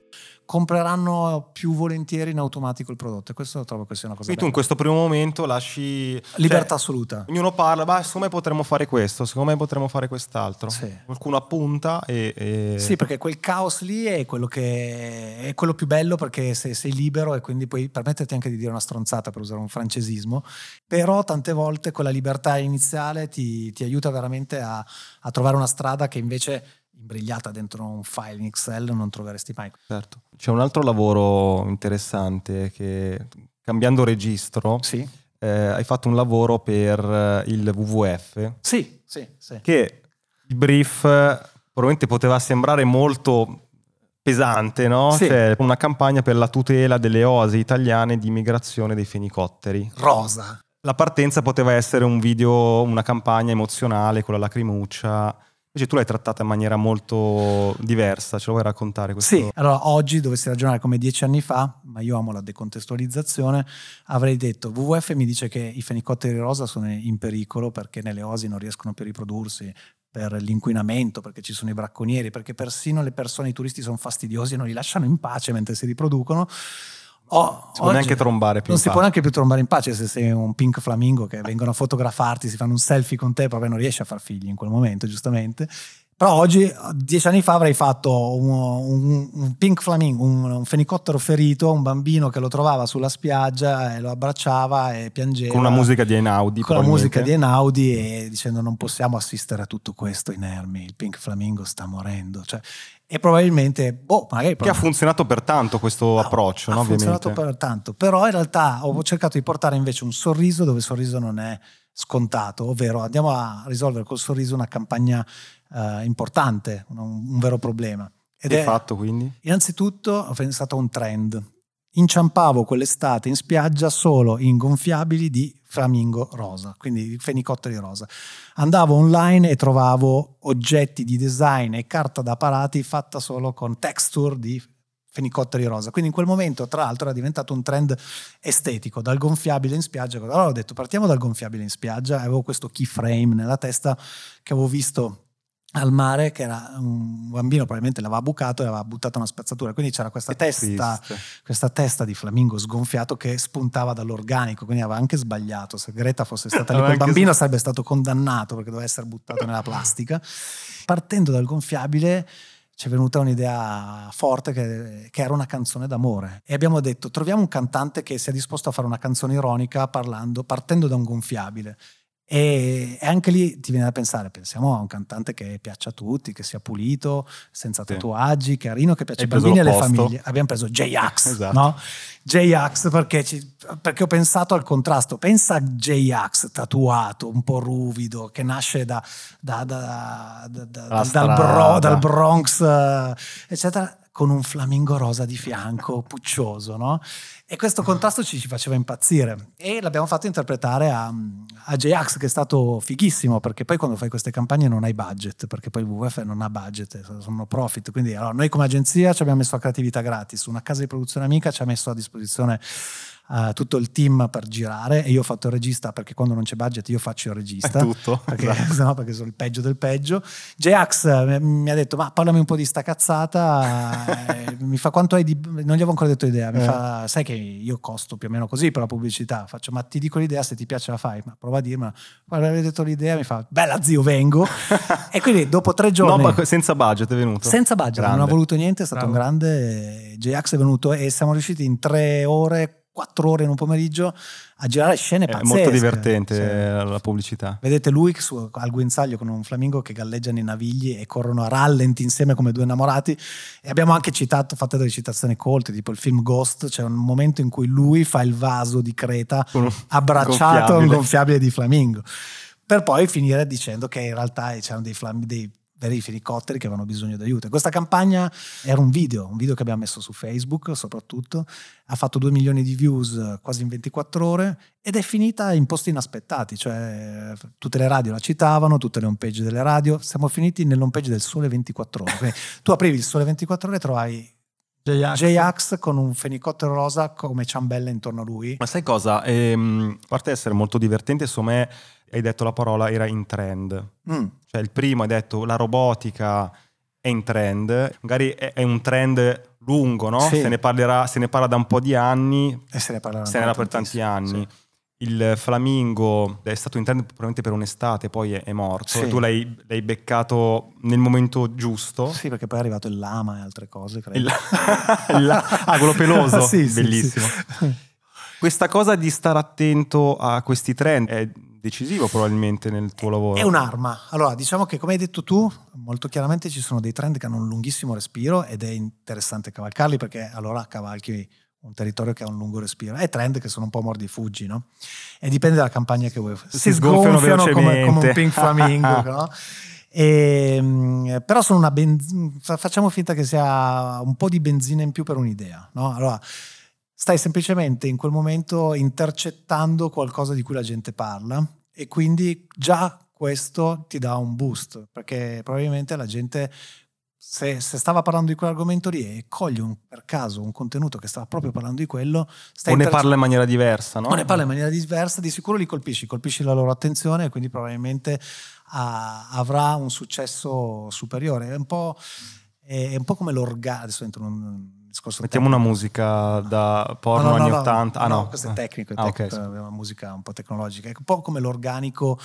compreranno più volentieri in automatico il prodotto e questo trovo che sia una cosa Quindi tu in questo primo momento lasci libertà cioè, assoluta. ognuno parla ma secondo me potremmo fare questo secondo me potremmo fare quest'altro. Sì. qualcuno appunta e, e, sì perché quel caos lì è quello che è quello più bello perché sei, sei libero e quindi puoi permetterti anche di dire una stronzata per usare un francesismo però tante volte quella libertà iniziale ti, ti aiuta veramente a, a trovare una strada che invece imbrigliata dentro un file in Excel non troveresti mai. Certo. C'è un altro lavoro interessante che cambiando registro sì. eh, hai fatto un lavoro per eh, il WWF. Sì, sì, sì. Che il brief probabilmente poteva sembrare molto pesante, no? Sì. Cioè una campagna per la tutela delle oasi italiane di migrazione dei fenicotteri. Rosa. La partenza poteva essere un video, una campagna emozionale con la lacrimuccia Invece tu l'hai trattata in maniera molto diversa, ce lo vuoi raccontare? Questo? Sì, allora oggi dovessi ragionare come dieci anni fa, ma io amo la decontestualizzazione, avrei detto WWF mi dice che i fenicotteri rosa sono in pericolo perché nelle osi non riescono più a riprodursi per l'inquinamento, perché ci sono i bracconieri, perché persino le persone, i turisti sono fastidiosi e non li lasciano in pace mentre si riproducono. Oh, si può neanche trombare più non si pace. può neanche più trombare in pace se sei un pink flamingo che vengono a fotografarti, si fanno un selfie con te, proprio non riesci a far figli in quel momento, giustamente. Però oggi, dieci anni fa, avrei fatto un, un, un pink flamingo, un, un, fenicottero ferito, un bambino che lo trovava sulla spiaggia e lo abbracciava e piangeva. Con la musica di Einaudi. Con la musica di Einaudi e dicendo non possiamo assistere a tutto questo inermi, il pink flamingo sta morendo. Cioè, e probabilmente, boh, magari... Che ha funzionato per tanto questo ha, approccio, ha no? funzionato per tanto, però in realtà ho cercato di portare invece un sorriso dove il sorriso non è scontato, ovvero andiamo a risolvere col sorriso una campagna uh, importante, un, un, vero problema. Ed è fatto quindi? Innanzitutto ho pensato a un trend. Inciampavo quell'estate in spiaggia solo in gonfiabili di flamingo rosa, quindi fenicotteri rosa. Andavo online e trovavo oggetti di design e carta da parati fatta solo con texture di fenicotteri rosa. Quindi in quel momento, tra l'altro, era diventato un trend estetico, dal gonfiabile in spiaggia. Allora ho detto partiamo dal gonfiabile in spiaggia, avevo questo keyframe nella testa che avevo visto al mare che era un bambino probabilmente l'aveva bucato e aveva buttato una spezzatura quindi c'era questa testa, questa testa di flamingo sgonfiato che spuntava dall'organico quindi aveva anche sbagliato se Greta fosse stata lì col bambino sarebbe stato condannato perché doveva essere buttato nella plastica partendo dal gonfiabile ci è venuta un'idea forte che, che, era una canzone d'amore. E abbiamo detto troviamo un cantante che sia disposto a fare una canzone ironica parlando, partendo da un gonfiabile e, anche lì ti viene da pensare, pensiamo a un cantante che piaccia a tutti, che sia pulito, senza sì. tatuaggi, carino, che piace ai bambini e alle famiglie. Abbiamo preso J-Ax, esatto. no? J-Ax perché, ci, perché, ho pensato al contrasto. Pensa a J-Ax tatuato, un po' ruvido, che nasce da, da, da, dal, bro, dal, Bronx, eccetera con un flamingo rosa di fianco, puccioso, no? E questo contrasto ci, ci faceva impazzire. E l'abbiamo fatto interpretare a, a J-Ax, che è stato fighissimo, perché poi quando fai queste campagne non hai budget, perché poi il WWF non ha budget, sono profit. Quindi allora, noi come agenzia ci abbiamo messo a creatività gratis, una casa di produzione amica ci ha messo a disposizione uh, tutto il team per girare e io ho fatto il regista perché quando non c'è budget io faccio il regista. È tutto. Perché, esatto. no, perché sono il peggio del peggio. J-Ax eh, mi ha detto ma parlami un po' di sta cazzata, eh, mi fa quanto hai di... non gli avevo ancora detto idea, mi eh. fa sai che io costo più o meno così per la pubblicità, faccio ma ti dico l'idea se ti piace la fai, ma prova a dirmi, quando avevi detto l'idea mi fa bella zio vengo e quindi dopo tre giorni... No, senza budget è venuto? Senza budget, grande. non ha voluto niente, è stato Bravo. un grande... J-Ax è venuto e siamo riusciti in tre ore quattro ore in un pomeriggio a girare scene È pazzesche. molto divertente eh, la pubblicità. Vedete lui su, al guinzaglio con un flamingo che galleggiano i navigli e corrono a rallenti insieme come due innamorati. E abbiamo anche citato, fatto delle citazioni colte, tipo il film Ghost, c'è un momento in cui lui fa il vaso di Creta un abbracciato a un gonfiabile. gonfiabile di flamingo. Per poi finire dicendo che in realtà c'erano dei, flam- dei veri fenicotteri che avevano bisogno di aiuto. E questa campagna era un video, un video che abbiamo messo su Facebook soprattutto, ha fatto 2 milioni di views eh, quasi in 24 ore ed è finita in posti inaspettati, cioè tutte le radio la citavano, tutte le homepage delle radio, siamo finiti nell'homepage del Sole 24 ore. Quindi tu aprivi il Sole 24 ore e trovavi J-Ax. J-Ax con un fenicottero rosa come ciambella intorno a lui. Ma sai cosa? Ehm, a parte essere molto divertente, insomma, me hai detto la parola era in trend. Mm. Cioè il primo hai detto la robotica è in trend, magari è, è un trend lungo, no? Sì. Se, ne parlerà, se ne parla da un po' di anni, E se ne parlerà se ne era per tanti anni. sì. Il flamingo è stato in trend probabilmente per un'estate, poi è, è morto. Sì. Tu l'hai, l'hai beccato nel momento giusto. Sì, perché poi è arrivato il lama e altre cose, credo. Il- il- ah, quello peloso. Sì, sì, Bellissimo. Questa cosa di stare attento a questi trend è decisivo probabilmente nel tuo lavoro. È un'arma. Allora, diciamo che come hai detto tu, molto chiaramente ci sono dei trend che hanno un lunghissimo respiro ed è interessante cavalcarli perché allora cavalchi un territorio che ha un lungo respiro. È trend che sono un po' mordi e fuggi, no? E dipende dalla campagna che vuoi. Si sgonfiano come, come un pink flamingo, no? E, mm, però sono una benz- fa- facciamo finta che sia un po' di benzina in più per un'idea, no? Allora, stai semplicemente in quel momento intercettando qualcosa di cui la gente parla e quindi già questo ti dà un boost perché probabilmente la gente se, se stava parlando di quell'argomento lì e coglie un- per caso un contenuto che stava proprio parlando di quello stai o ne parla in maniera diversa, no? o ne parla in maniera diversa, di sicuro li colpisci, colpisci la loro attenzione e quindi probabilmente ah, avrà un successo superiore. È un po', è un po' come l'organico. Adesso entro in un discorso Mettiamo una tecnico. musica da porno No, no, no, anni no, 80. Ah, no, questo è tecnico, è Ah, ok, tecnico, sì. è una musica un po' tecnologica, è un po' come l'organico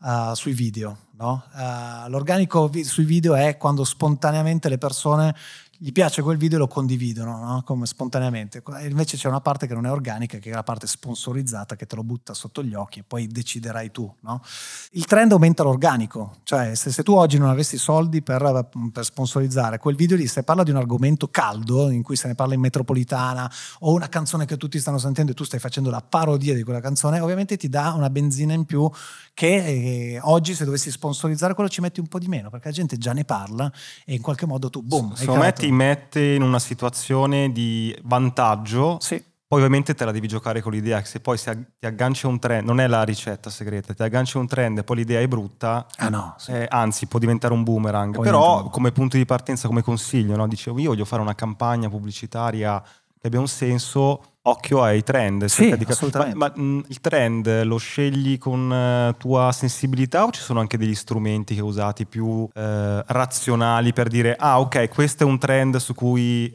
ah, sui video. no? Ah, l'organico vi- sui video è quando spontaneamente le persone gli piace quel video e lo condividono, no? come spontaneamente. Invece c'è una parte che non è organica, che è la parte sponsorizzata che te lo butta sotto gli occhi e poi deciderai tu. no? Il trend aumenta l'organico, cioè se, se tu oggi non avessi soldi per, per sponsorizzare quel video lì, se parla di un argomento caldo in cui se ne parla in metropolitana o una canzone che tutti stanno sentendo e tu stai facendo la parodia di quella canzone, ovviamente ti dà una benzina in più che eh, oggi se dovessi sponsorizzare quello ci metti un po' di meno perché la gente già ne parla e in qualche modo tu boom, hai Secondo me creato- ti mette in una situazione di vantaggio. Sì. Poi ovviamente te la devi giocare con l'idea che se poi ti aggancia un trend, non è la ricetta segreta, ti aggancia un trend e poi l'idea è brutta, Ah no, sì. eh, anzi può diventare un boomerang. Può Però diventare un- come punto di partenza, come consiglio, no? dicevo io voglio fare una campagna pubblicitaria che abbia un senso, occhio ai trend. Sì, di assolutamente. Ma, ma, mh, il trend lo scegli con eh, tua sensibilità o ci sono anche degli strumenti che usati più eh, razionali per dire ah ok questo è un trend su cui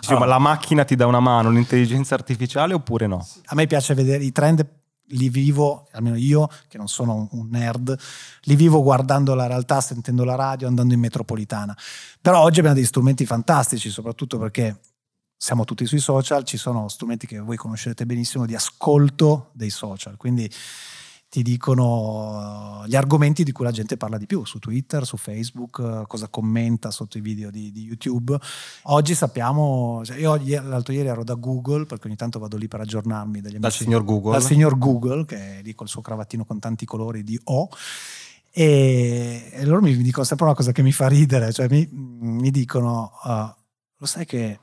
diciamo, Allora. la macchina ti dà una mano, l'intelligenza artificiale oppure no? A me piace vedere i trend, li vivo, almeno io che non sono un- un nerd, li vivo guardando la realtà, sentendo la radio, andando in metropolitana. Però oggi abbiamo degli strumenti fantastici, soprattutto perché siamo tutti sui social, ci sono strumenti che voi conoscerete benissimo di ascolto dei social, quindi ti dicono eh, gli argomenti di cui la gente parla di più su Twitter, su Facebook, eh, cosa commenta sotto i video di, di YouTube. Oggi sappiamo, cioè io l'altro ieri ero da Google, perché ogni tanto vado lì per aggiornarmi dagli Dal amici signor Google. dal signor Google, che è lì col suo cravattino con tanti colori di O. E, e loro mi dicono sempre una cosa che mi fa ridere, cioè mi, mi dicono: uh, Lo sai che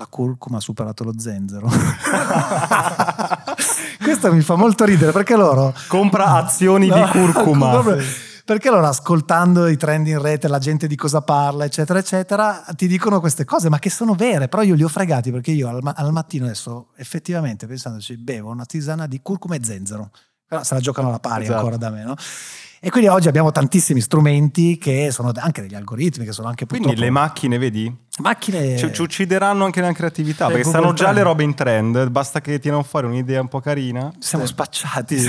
la curcuma ha superato lo zenzero? Questo mi fa molto ridere perché loro Compra azioni di No, curcuma. proprio- Perché allora ascoltando i trend in rete, la gente di cosa parla, eccetera, eccetera, ti dicono queste cose, ma che sono vere, però io li ho fregati perché io al, ma- al mattino adesso effettivamente pensandoci bevo una tisana di curcuma e zenzero, però se la giocano alla pari Esatto. ancora da me, no? E quindi oggi abbiamo tantissimi strumenti che sono anche degli algoritmi, che sono anche Quindi purtroppo... le macchine, vedi? Macchine... Ci, ci uccideranno anche nella creatività, perché Google stanno già Trend. le robe in trend, basta che tirano fuori un'idea un po' carina. Siamo spacciati.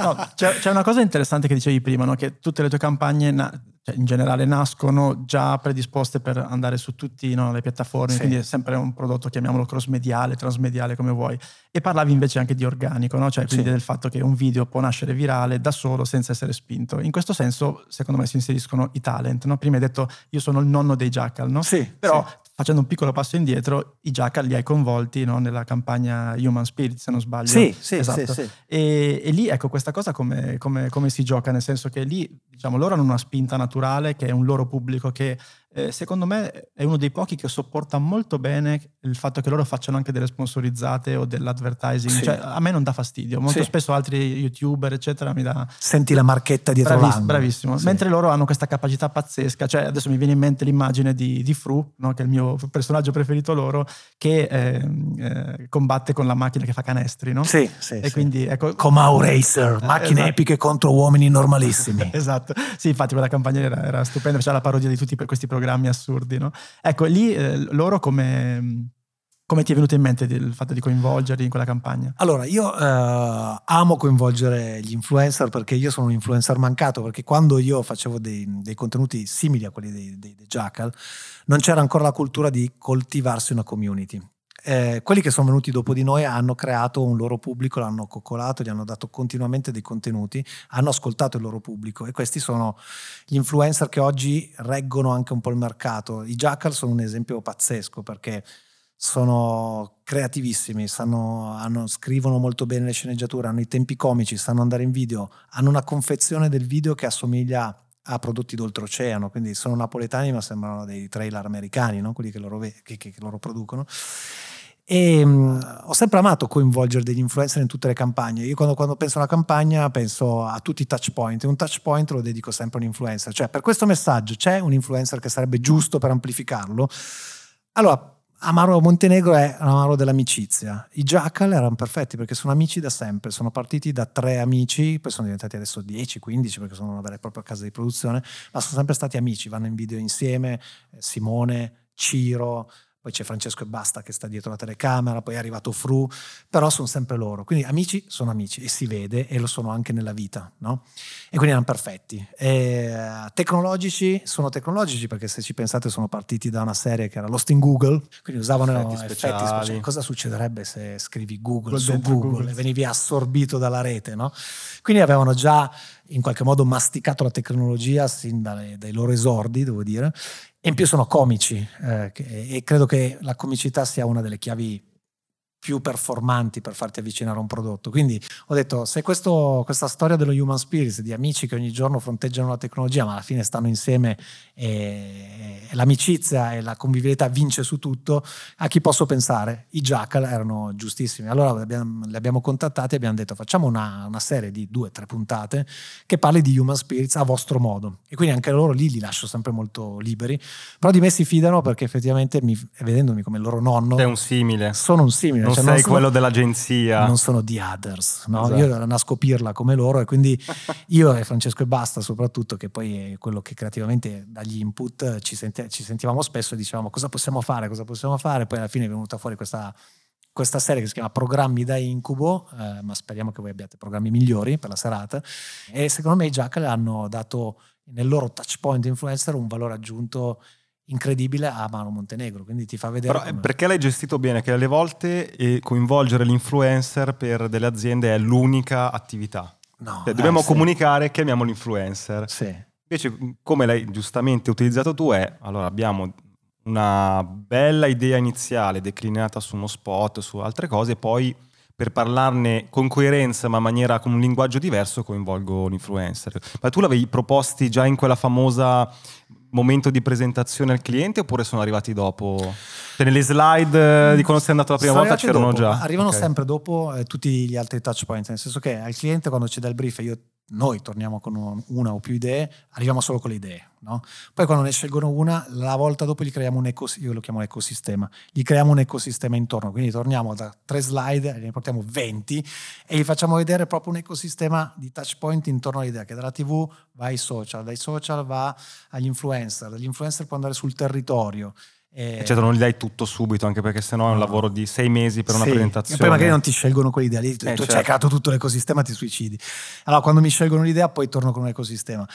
No, c'è, c'è una cosa interessante che dicevi prima, no? che tutte le tue campagne na- cioè, in generale nascono già predisposte per andare su tutte le piattaforme, Sì. quindi è sempre un prodotto, chiamiamolo cross-mediale, transmediale, come vuoi. E parlavi invece anche di organico, no? cioè quindi Sì. del fatto che un video può nascere virale da solo senza essere spinto. In questo senso, secondo me, si inseriscono i talent. no? Prima hai detto io sono il nonno dei Jackal, no? Sì, Però sì. facendo un piccolo passo indietro, i Jackal li hai coinvolti no? nella campagna Human Spirit, se non sbaglio. Sì, sì, Esatto. sì, sì. E, e lì, ecco, questa cosa come, come- come si gioca? Nel senso che lì, diciamo, loro hanno una spinta naturale, che è un loro pubblico che, eh, secondo me, è uno dei pochi che sopporta molto bene il fatto che loro facciano anche delle sponsorizzate o dell'advertising. Sì. Cioè, a me non dà fastidio. Molto Sì. spesso altri youtuber, eccetera, mi dà... Senti la marchetta dietro Bravis- l'angolo. bravissimo. Sì. Mentre loro hanno questa capacità pazzesca, cioè adesso mi viene in mente l'immagine di, di Fru, no? che è il mio personaggio preferito loro, che ehm, eh, combatte con la macchina che fa canestri, no? Sì, sì, E quindi ecco, Comau Racer, macchine Esatto. epiche contro uomini normalissimi. Esatto, sì, infatti quella campagna era, era stupenda, faceva la parodia di tutti per questi programmi assurdi, no? Ecco, lì eh, loro come, come ti è venuto in mente il fatto di coinvolgerli in quella campagna? Allora, io eh, amo coinvolgere gli influencer perché io sono un influencer mancato, perché quando io facevo dei, dei contenuti simili a quelli dei, dei- dei Jackal, non c'era ancora la cultura di coltivarsi una community. Eh, quelli che sono venuti dopo di noi hanno creato un loro pubblico, l'hanno coccolato, gli hanno dato continuamente dei contenuti, hanno ascoltato il loro pubblico e questi sono gli influencer che oggi reggono anche un po' il mercato. I Jackal sono un esempio pazzesco perché sono creativissimi, sanno- hanno- scrivono molto bene le sceneggiature, hanno i tempi comici, sanno andare in video, hanno una confezione del video che assomiglia a prodotti d'oltreoceano, quindi sono napoletani ma sembrano dei trailer americani, no? quelli che loro, che- che loro producono. E mh, ho sempre amato coinvolgere degli influencer in tutte le campagne. Io quando, quando penso a una campagna penso a tutti i touch point. Un touch point lo dedico sempre a un influencer. Cioè, per questo messaggio c'è un influencer che sarebbe giusto per amplificarlo. Allora, Amaro Montenegro è un Amaro dell'amicizia. I Jackal erano perfetti perché sono amici da sempre. Sono partiti da tre amici, poi sono diventati adesso 10, 15 perché sono una vera e propria casa di produzione, ma sono sempre stati amici. Vanno in video insieme. eh, Simone, Ciro, poi c'è Francesco e Basta che sta dietro la telecamera, poi è arrivato Fru, però sono sempre loro. Quindi amici sono amici e si vede e lo sono anche nella vita, no? E quindi erano perfetti. E, eh, tecnologici sono tecnologici perché se ci pensate sono partiti da una serie che era Lost in Google, quindi usavano Effetti effetti, speciali. speciali. Cosa succederebbe se scrivi Google Google su Google, Google. e venivi assorbito dalla rete, no? Quindi avevano già in qualche modo masticato la tecnologia sin dalle- dai loro esordi, devo dire, e in più sono comici eh, e credo che la comicità sia una delle chiavi più performanti per farti avvicinare a un prodotto. Quindi ho detto, se questo- questa storia dello human spirits, di amici che ogni giorno fronteggiano la tecnologia, ma alla fine stanno insieme e, e l'amicizia e la convivialità vince su tutto, a chi posso pensare? I Jackal erano giustissimi. Allora li abbiamo, li abbiamo contattati e abbiamo detto, facciamo una, una serie di due o tre puntate che parli di human spirits a vostro modo. E quindi anche loro lì li lascio sempre molto liberi, però di me si fidano perché effettivamente mi- vedendomi come il loro nonno, È un simile. sono un simile. Non cioè sei sono- quello dell'agenzia. non sono the others, no? Esatto. io nasco pirla come loro e quindi io e Francesco e Basta soprattutto, che poi è quello che creativamente dagli input ci, senti- ci sentivamo spesso e dicevamo cosa possiamo fare, cosa possiamo fare, poi alla fine è venuta fuori questa, questa serie che si chiama Programmi da Incubo, eh, ma speriamo che voi abbiate programmi migliori per la serata e secondo me i Jackal hanno dato nel loro touch point influencer un valore aggiunto incredibile a Mano Montenegro, quindi ti fa vedere... Però come- perché l'hai gestito bene? Che alle volte eh, coinvolgere l'influencer per delle aziende è l'unica attività. No, Cioè, dobbiamo eh, sì. comunicare, chiamiamo l'influencer. Sì. Invece, come l'hai giustamente utilizzato tu, è allora abbiamo una bella idea iniziale declinata su uno spot, su altre cose, e poi per parlarne con coerenza, ma in maniera con un linguaggio diverso, coinvolgo l'influencer. Ma tu l'avevi proposti già in quella famosa momento di presentazione al cliente oppure sono arrivati dopo? Cioè, nelle slide eh, di quando sei andato la prima Sono volta c'erano dopo, già. Arrivano Ok. sempre dopo eh, tutti gli altri touch point, nel senso che al cliente quando ci dà il brief io, noi torniamo con un- una o più idee, arriviamo solo con le idee. no? Poi quando ne scelgono una, la volta dopo gli creiamo un ecosistema, io lo chiamo ecosistema, gli creiamo un ecosistema intorno, quindi torniamo da tre slide, ne portiamo 20 e gli facciamo vedere proprio un ecosistema di touch point intorno all'idea, che dalla TV va ai social, dai social va agli influencer, dagli influencer può andare sul territorio E... Certo, non gli dai tutto subito, anche perché sennò è un lavoro di sei mesi per una sì, presentazione. E poi magari non ti scelgono quell'idea lì, tu, eh, tu certo. hai creato tutto l'ecosistema, ti suicidi. Allora, quando mi scelgono l'idea, poi torno con un ecosistema.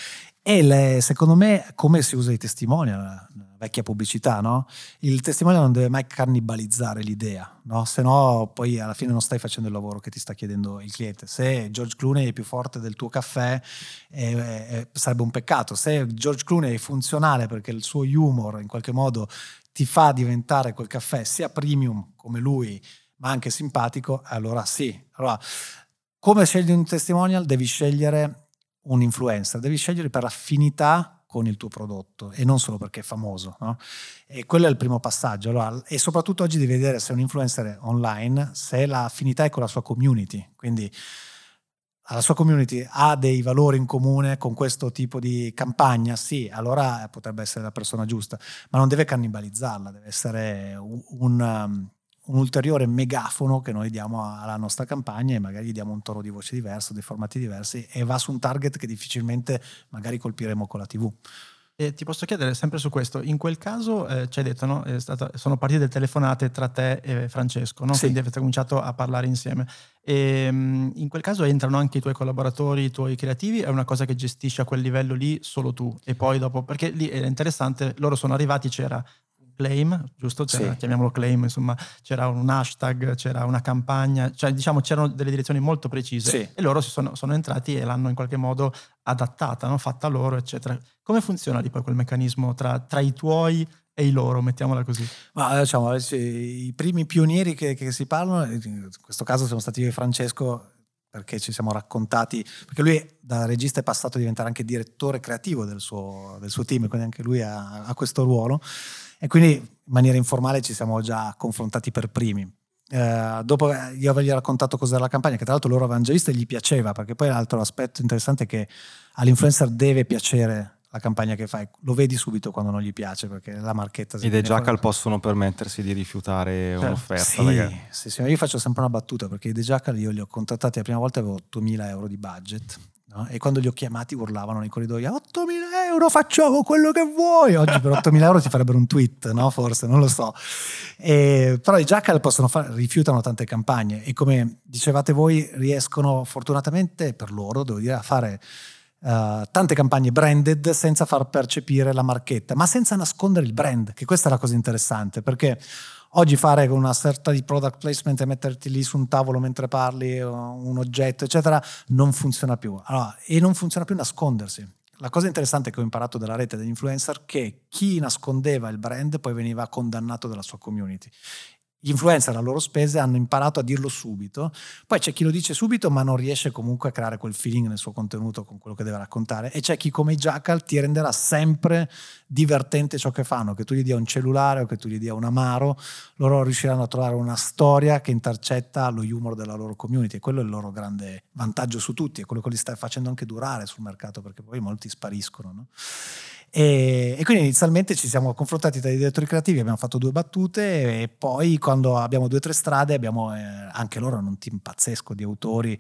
E le, secondo me, come si usa i testimonial, vecchia pubblicità, no? Il testimonial non deve mai cannibalizzare l'idea, no? Se no, poi alla fine non stai facendo il lavoro che ti sta chiedendo il cliente. Se George Clooney è più forte del tuo caffè, eh, eh, sarebbe un peccato. Se George Clooney è funzionale perché il suo humor in qualche modo ti fa diventare quel caffè sia premium come lui, ma anche simpatico, allora sì. Allora, come scegli un testimonial? Devi scegliere un influencer, devi scegliere per affinità con il tuo prodotto e non solo perché è famoso. No? E quello è il primo passaggio. Allora, e soprattutto oggi devi vedere se un influencer è online, se l'affinità è con la sua community. Quindi la sua community ha dei valori in comune con questo tipo di campagna, sì, allora potrebbe essere la persona giusta, ma non deve cannibalizzarla, deve essere un, un um, un ulteriore megafono che noi diamo alla nostra campagna e magari gli diamo un tono di voce diverso, dei formati diversi e va su un target che difficilmente magari colpiremo con la TV. E ti posso chiedere sempre su questo, in quel caso eh, ci hai detto, no? stato, sono partite le telefonate tra te e Francesco, no? sì. quindi avete cominciato a parlare insieme. E, um, in quel caso entrano anche i tuoi collaboratori, i tuoi creativi, è una cosa che gestisci a quel livello lì solo tu e poi dopo, perché lì era interessante, loro sono arrivati, c'era claim, giusto? C'era, sì. Chiamiamolo claim, insomma, c'era un hashtag, c'era una campagna, cioè diciamo c'erano delle direzioni molto precise sì. e loro sono, sono, entrati e l'hanno in qualche modo adattata, no? fatta loro, eccetera. Come funziona lì poi quel meccanismo tra, tra i tuoi e i loro, mettiamola così. Ma diciamo, i primi pionieri che, che, si parlano, in questo caso siamo stati io e Francesco, perché ci siamo raccontati, perché lui da regista è passato a diventare anche direttore creativo del suo, del suo team, quindi anche lui ha, ha questo ruolo. E quindi in maniera informale ci siamo già confrontati per primi. Eh, dopo io avergli raccontato cos'era la campagna, che tra l'altro loro avevano già visto e gli piaceva, perché poi l'altro aspetto interessante è che all'influencer deve piacere la campagna che fai, lo vedi subito quando non gli piace perché la marchetta... I The Jackal possono permettersi di rifiutare cioè, un'offerta. Sì, sì, io faccio sempre una battuta perché i The Jackal io li ho contattati la prima volta avevo 8.000 euro di budget No? E quando li ho chiamati urlavano nei corridoi 8.000 euro facciamo quello che vuoi oggi per 8.000 euro ti farebbero un tweet no? forse non lo so e, però i Jackal possono fare, rifiutano tante campagne e come dicevate voi riescono fortunatamente per loro devo dire a fare uh, tante campagne branded senza far percepire la marchetta ma senza nascondere il brand che questa è la cosa interessante perché Oggi fare una sorta di product placement e metterti lì su un tavolo mentre parli, un oggetto, eccetera, non funziona più. Allora, e non funziona più nascondersi. La cosa interessante che ho imparato dalla rete degli influencer è che chi nascondeva il brand poi veniva condannato dalla sua community gli influencer a loro spese hanno imparato a dirlo subito, poi c'è chi lo dice subito ma non riesce comunque a creare quel feeling nel suo contenuto con quello che deve raccontare e c'è chi come i Jackal ti renderà sempre divertente ciò che fanno, che tu gli dia un cellulare o che tu gli dia un amaro, loro riusciranno a trovare una storia che intercetta lo humor della loro community e quello è il loro grande vantaggio su tutti e quello che li sta facendo anche durare sul mercato perché poi molti spariscono. No? E, e, quindi inizialmente ci siamo confrontati tra i direttori creativi, abbiamo fatto due battute e poi quando abbiamo due o tre strade abbiamo, eh, anche loro hanno un team pazzesco di autori, eh,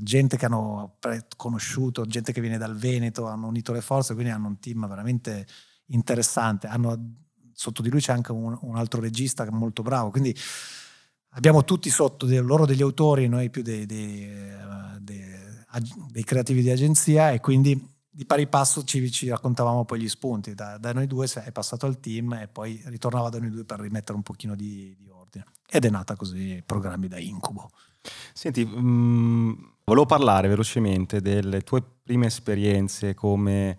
gente che hanno conosciuto, gente che viene dal Veneto, hanno unito le forze, quindi hanno un team veramente interessante. Hanno, sotto di lui c'è anche un, un altro regista che è molto bravo, quindi abbiamo tutti sotto, de, loro degli autori, noi più dei, dei, dei, dei creativi di agenzia e quindi di pari passo ci, ci raccontavamo poi gli spunti. Da, da, noi due è passato al team e poi ritornava da noi due per rimettere un pochino di, di ordine. Ed è nata così programmi da incubo. Senti, mh, mm, volevo parlare velocemente delle tue prime esperienze come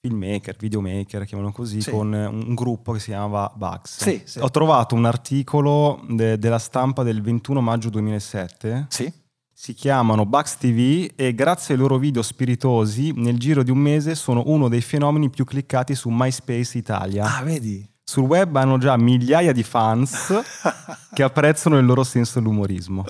filmmaker, videomaker, chiamano così, sì. con un gruppo che si chiamava Bugs. Sì, sì. Ho trovato un articolo de- della stampa del 21 maggio 2007. Sì si chiamano Bugs TV e grazie ai loro video spiritosi nel giro di un mese sono uno dei fenomeni più cliccati su MySpace Italia. Ah, vedi? Sul web hanno già migliaia di fans che apprezzano il loro senso dell'umorismo.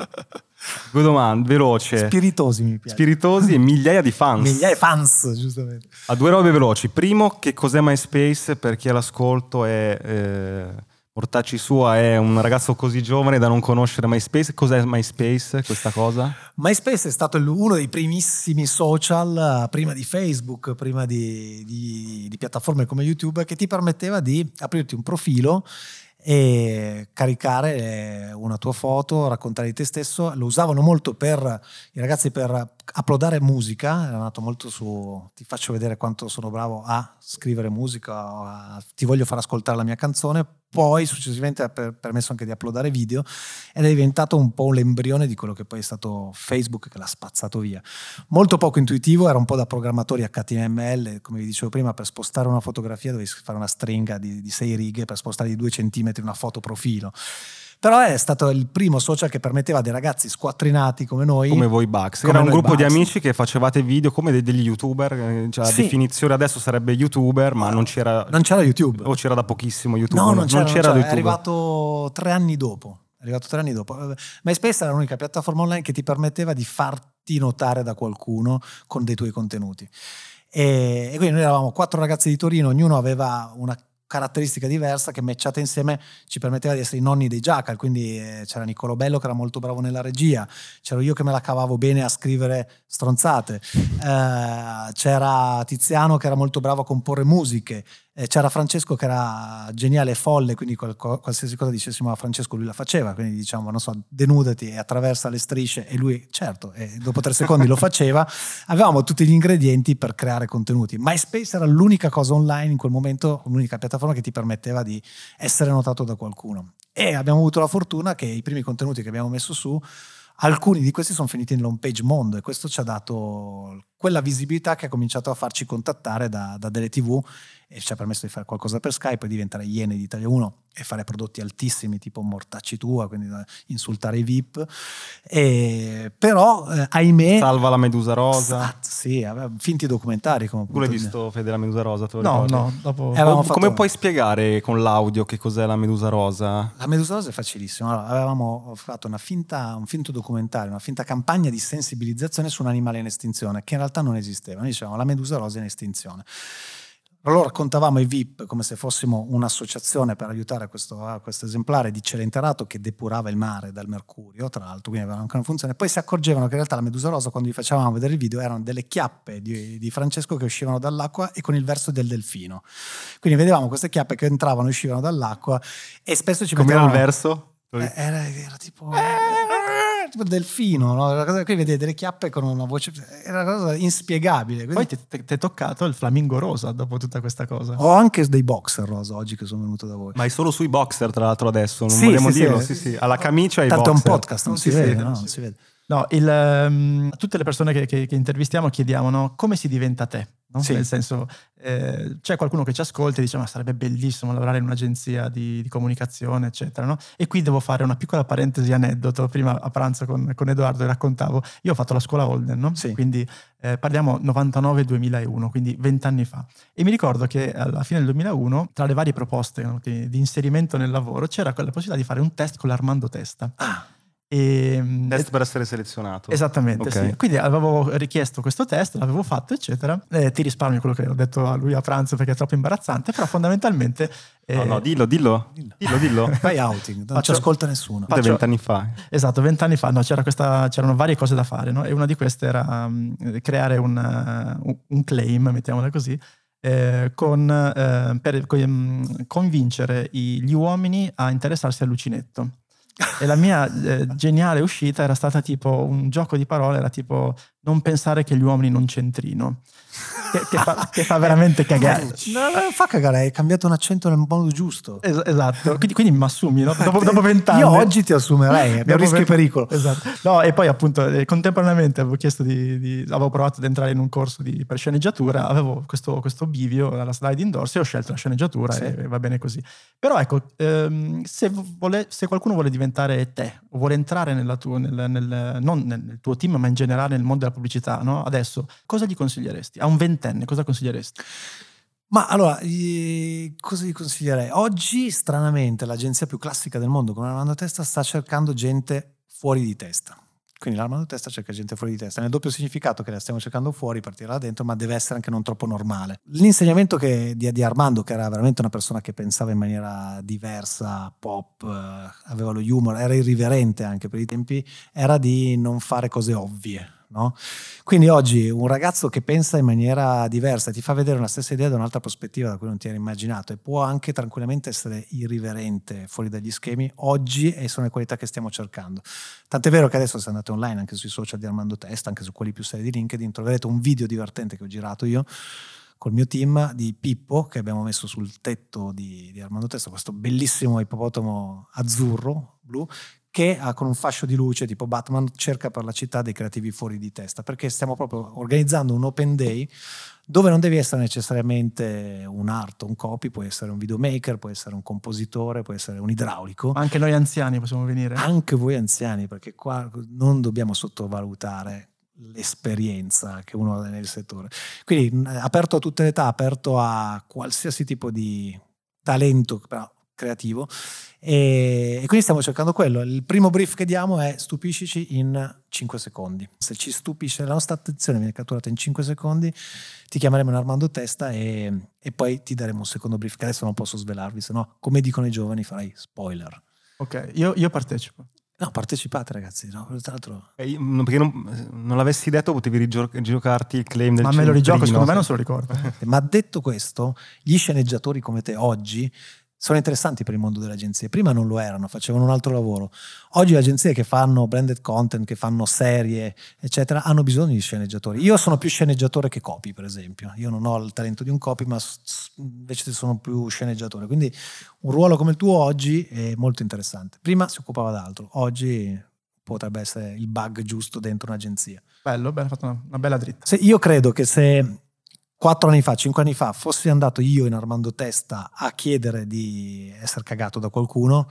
Due domande, veloce. Spiritosi mi piace. Spiritosi e migliaia di fans. migliaia di fans, giustamente. A due robe veloci. Primo, che cos'è MySpace per chi all'ascolto è... Eh, Ortacci Sua è un ragazzo così giovane da non conoscere MySpace. Cos'è MySpace, questa cosa? MySpace è stato uno dei primissimi social, prima di Facebook, prima di, di, di piattaforme come YouTube, che ti permetteva di aprirti un profilo e caricare una tua foto, raccontare di te stesso. Lo usavano molto per i ragazzi per uploadare musica, era nato molto su ti faccio vedere quanto sono bravo a scrivere musica, a, ti voglio far ascoltare la mia canzone, poi successivamente ha per, permesso anche di uploadare video ed è diventato un po' l'embrione di quello che poi è stato Facebook che l'ha spazzato via. Molto poco intuitivo, era un po' da programmatori HTML, come vi dicevo prima, per spostare una fotografia dovevi fare una stringa di, di sei righe per spostare di due centimetri una foto profilo. Però è stato il primo social che permetteva a dei ragazzi squattrinati come noi. Come voi Bugs. Come Era un gruppo Bugs. di amici che facevate video come degli youtuber. Eh, cioè, la sì. definizione adesso sarebbe youtuber, ma non c'era. Non c'era YouTube. O c'era da pochissimo YouTube. No, non c'era. Non c'era, non c'era. È arrivato tre anni dopo. È arrivato tre anni dopo. MySpace era l'unica piattaforma online che ti permetteva di farti notare da qualcuno con dei tuoi contenuti. E, e quindi noi eravamo quattro ragazzi di Torino, ognuno aveva una caratteristica diversa che matchata insieme ci permetteva di essere i nonni dei Jackal, quindi eh, c'era Niccolo Bello che era molto bravo nella regia, c'ero io che me la cavavo bene a scrivere stronzate, eh, c'era Tiziano che era molto bravo a comporre musiche, eh, c'era Francesco che era geniale e folle, quindi qual- qualsiasi cosa dicessimo a Francesco lui la faceva, quindi diciamo, non so, denudati e attraversa le strisce e lui, certo, e dopo tre secondi lo faceva. Avevamo tutti gli ingredienti per creare contenuti. MySpace era l'unica cosa online in quel momento, l'unica piattaforma che ti permetteva di essere notato da qualcuno. E abbiamo avuto la fortuna che i primi contenuti che abbiamo messo su alcuni di questi sono finiti nell'home page mondo e questo ci ha dato quella visibilità che ha cominciato a farci contattare da, da delle tv e ci ha permesso di fare qualcosa per Skype e diventare Iene di Italia 1 e fare prodotti altissimi tipo Mortacci tua, quindi insultare i VIP. E, però, eh, ahimè... Salva la Medusa Rosa. Esatto, sì, finti documentari. Come tu l'hai visto Fede la Medusa Rosa? no, no. Dopo... Come, fatto... puoi spiegare con l'audio che cos'è la Medusa Rosa? La Medusa Rosa è facilissimo. Allora, avevamo fatto una finta, un finto documentario, una finta campagna di sensibilizzazione su un animale in estinzione che in realtà non esisteva. Noi dicevamo la Medusa Rosa è in estinzione. Allora raccontavamo ai VIP come se fossimo un'associazione per aiutare questo, a questo esemplare di celenterato che depurava il mare dal mercurio, tra l'altro, quindi aveva anche una funzione. Poi si accorgevano che in realtà la medusa rosa, quando gli facevamo vedere il video, erano delle chiappe di, di Francesco che uscivano dall'acqua e con il verso del delfino. Quindi vedevamo queste chiappe che entravano e uscivano dall'acqua e spesso ci mettevano... Come era il verso? Eh, era, era tipo... Eh, tipo delfino, no? Qui vedete delle chiappe con una voce, era una cosa inspiegabile. Quindi... Poi ti è toccato il flamingo rosa dopo tutta questa cosa. Ho anche dei boxer rosa oggi che sono venuto da voi. Ma è solo sui boxer tra l'altro adesso, non sì, vogliamo sì, dirlo, sì, sì, alla camicia e i Tanto boxer. è un podcast, non, non si, si, vede, vede, no? non si vede. No, il, um, tutte le persone che, che, che intervistiamo chiediamo no? come si diventa te? No? Sì. Nel senso, eh, c'è qualcuno che ci ascolta e dice ma sarebbe bellissimo lavorare in un'agenzia di, di comunicazione, eccetera. No? E qui devo fare una piccola parentesi aneddoto. Prima a pranzo con, con Edoardo raccontavo, io ho fatto la scuola Holden, no? sì. quindi eh, parliamo 99-2001, quindi vent'anni fa. E mi ricordo che alla fine del 2001, tra le varie proposte di, di, inserimento nel lavoro, c'era quella possibilità di fare un test con l'Armando Testa. Ah. E, ehm, test per essere selezionato. Esattamente, okay. sì. Quindi avevo richiesto questo test, l'avevo fatto, eccetera. Eh, ti risparmio quello che ho detto a lui a pranzo perché è troppo imbarazzante, però fondamentalmente... Eh, no, no, dillo, dillo, dillo, dillo. Fai outing, non ci ascolta nessuno. Faccio, vent'anni fa. Esatto, vent'anni fa, no, c'era questa, c'erano varie cose da fare, no? E una di queste era um, creare un, uh, un claim, mettiamola così, eh, con, eh, per um, convincere gli uomini a interessarsi all'ucinetto. E la mia eh, geniale uscita era stata tipo un gioco di parole, era tipo non pensare che gli uomini non c'entrino che, che, fa, che, fa, veramente cagare. No, non fa cagare, hai cambiato un accento nel modo giusto. Es- esatto, quindi, quindi mi assumi, no? dopo, vent'anni. Io oggi ti assumerei, abbiamo rischio e pericolo. Esatto. No, e poi appunto eh, contemporaneamente avevo chiesto di, di, avevo provato ad entrare in un corso di, per sceneggiatura, avevo questo, questo bivio alla slide indoors e ho scelto la sceneggiatura sì. e, e, va bene così. Però ecco, ehm, se, vuole, se, qualcuno vuole diventare te o vuole entrare tua, nel, nel, non nel tuo team ma in generale nel mondo della pubblicità, no? adesso cosa gli consiglieresti? A un ventenne cosa consiglieresti? Ma allora, cosa gli consiglierei? Oggi, stranamente, l'agenzia più classica del mondo, come una manda testa, sta cercando gente fuori di testa. Quindi l'Armando Testa cerca gente fuori di testa, nel doppio significato che la stiamo cercando fuori, partire da dentro, ma deve essere anche non troppo normale. L'insegnamento che, di, di, Armando, che era veramente una persona che pensava in maniera diversa, pop, eh, aveva lo humor, era irriverente anche per i tempi, era di non fare cose ovvie No? Quindi oggi un ragazzo che pensa in maniera diversa ti fa vedere una stessa idea da un'altra prospettiva da cui non ti eri immaginato e può anche tranquillamente essere irriverente fuori dagli schemi, oggi e sono le qualità che stiamo cercando. Tant'è vero che adesso se andate online anche sui social di Armando Testa, anche su quelli più seri di LinkedIn, troverete un video divertente che ho girato io col mio team di Pippo che abbiamo messo sul tetto di, di Armando Testa, questo bellissimo ippopotamo azzurro, blu, che con un fascio di luce tipo Batman cerca per la città dei creativi fuori di testa, perché stiamo proprio organizzando un open day dove non devi essere necessariamente un art, un copy, puoi essere un videomaker, puoi essere un compositore, puoi essere un idraulico. Anche noi anziani possiamo venire. Anche voi anziani, perché qua non dobbiamo sottovalutare l'esperienza che uno ha nel settore. Quindi aperto a tutte le età, aperto a qualsiasi tipo di talento, però creativo e, e, quindi stiamo cercando quello. Il primo brief che diamo è stupiscici in 5 secondi. Se ci stupisce la nostra attenzione viene catturata in 5 secondi, ti chiameremo in Armando Testa e, e poi ti daremo un secondo brief che adesso non posso svelarvi, se no come dicono i giovani farai spoiler. Ok, io, io partecipo. No, partecipate ragazzi, no? tra l'altro... Eh, perché non, non, l'avessi detto potevi rigiocarti il claim del Ma me lo rigioco, secondo me non se lo ricordo. Ma detto questo, gli sceneggiatori come te oggi sono interessanti per il mondo delle agenzie. Prima non lo erano, facevano un altro lavoro. Oggi le agenzie che fanno branded content, che fanno serie, eccetera, hanno bisogno di sceneggiatori. Io sono più sceneggiatore che copy, per esempio. Io non ho il talento di un copy, ma invece sono più sceneggiatore. Quindi un ruolo come il tuo oggi è molto interessante. Prima si occupava d'altro, oggi potrebbe essere il bug giusto dentro un'agenzia. Bello, bello, fatto una, una bella dritta. Se, io credo che se quattro anni fa, cinque anni fa, fossi andato io in Armando Testa a chiedere di essere cagato da qualcuno,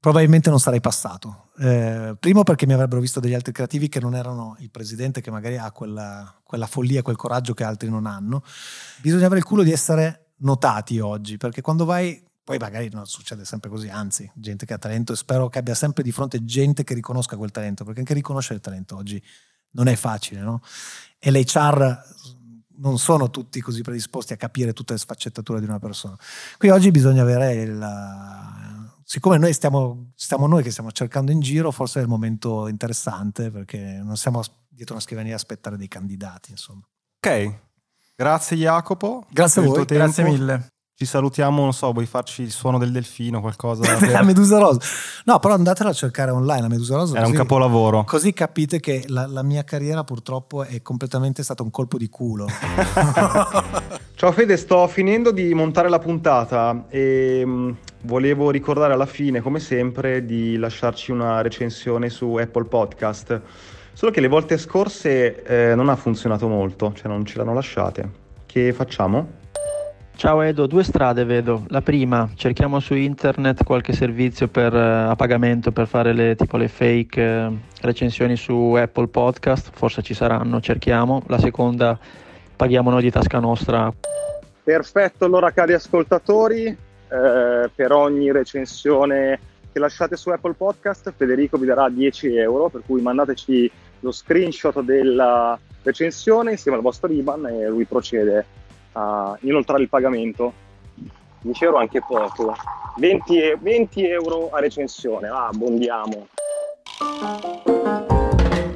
probabilmente non sarei passato. Eh, primo perché mi avrebbero visto degli altri creativi che non erano il presidente che magari ha quella, quella follia, quel coraggio che altri non hanno. Bisogna avere il culo di essere notati oggi, perché quando vai poi magari non succede sempre così, anzi, gente che ha talento e spero che abbia sempre di fronte gente che riconosca quel talento, perché anche riconoscere il talento oggi non è facile, no? E l'HR non sono tutti così predisposti a capire tutte le sfaccettature di una persona. Qui oggi bisogna avere il... Siccome noi stiamo, stiamo noi che stiamo cercando in giro, forse è il momento interessante perché non siamo dietro una scrivania a aspettare dei candidati, insomma. Ok, grazie Jacopo. Grazie a voi, grazie mille. Ci salutiamo, non so, vuoi farci il suono del delfino, qualcosa? la Medusa Rosa. No, però andatela a cercare online, la Medusa Rosa. È un capolavoro. Così capite che la, la, mia carriera purtroppo è completamente stata un colpo di culo. Ciao Fede, sto finendo di montare la puntata e mm, volevo ricordare alla fine, come sempre, di lasciarci una recensione su Apple Podcast. Solo che le volte scorse eh, non ha funzionato molto, cioè non ce l'hanno lasciate. Che facciamo? Ciao Edo, due strade vedo. La prima, cerchiamo su internet qualche servizio per, eh, a pagamento per fare le, tipo le fake eh, recensioni su Apple Podcast, forse ci saranno, cerchiamo. La seconda, paghiamo noi di tasca nostra. Perfetto, allora cari ascoltatori, eh, per ogni recensione che lasciate su Apple Podcast Federico vi darà 10 euro, per cui mandateci lo screenshot della recensione insieme al vostro IBAN e lui procede a inoltrare il pagamento. 10 euro anche poco. 20, 20 euro a recensione. Ah, abbondiamo.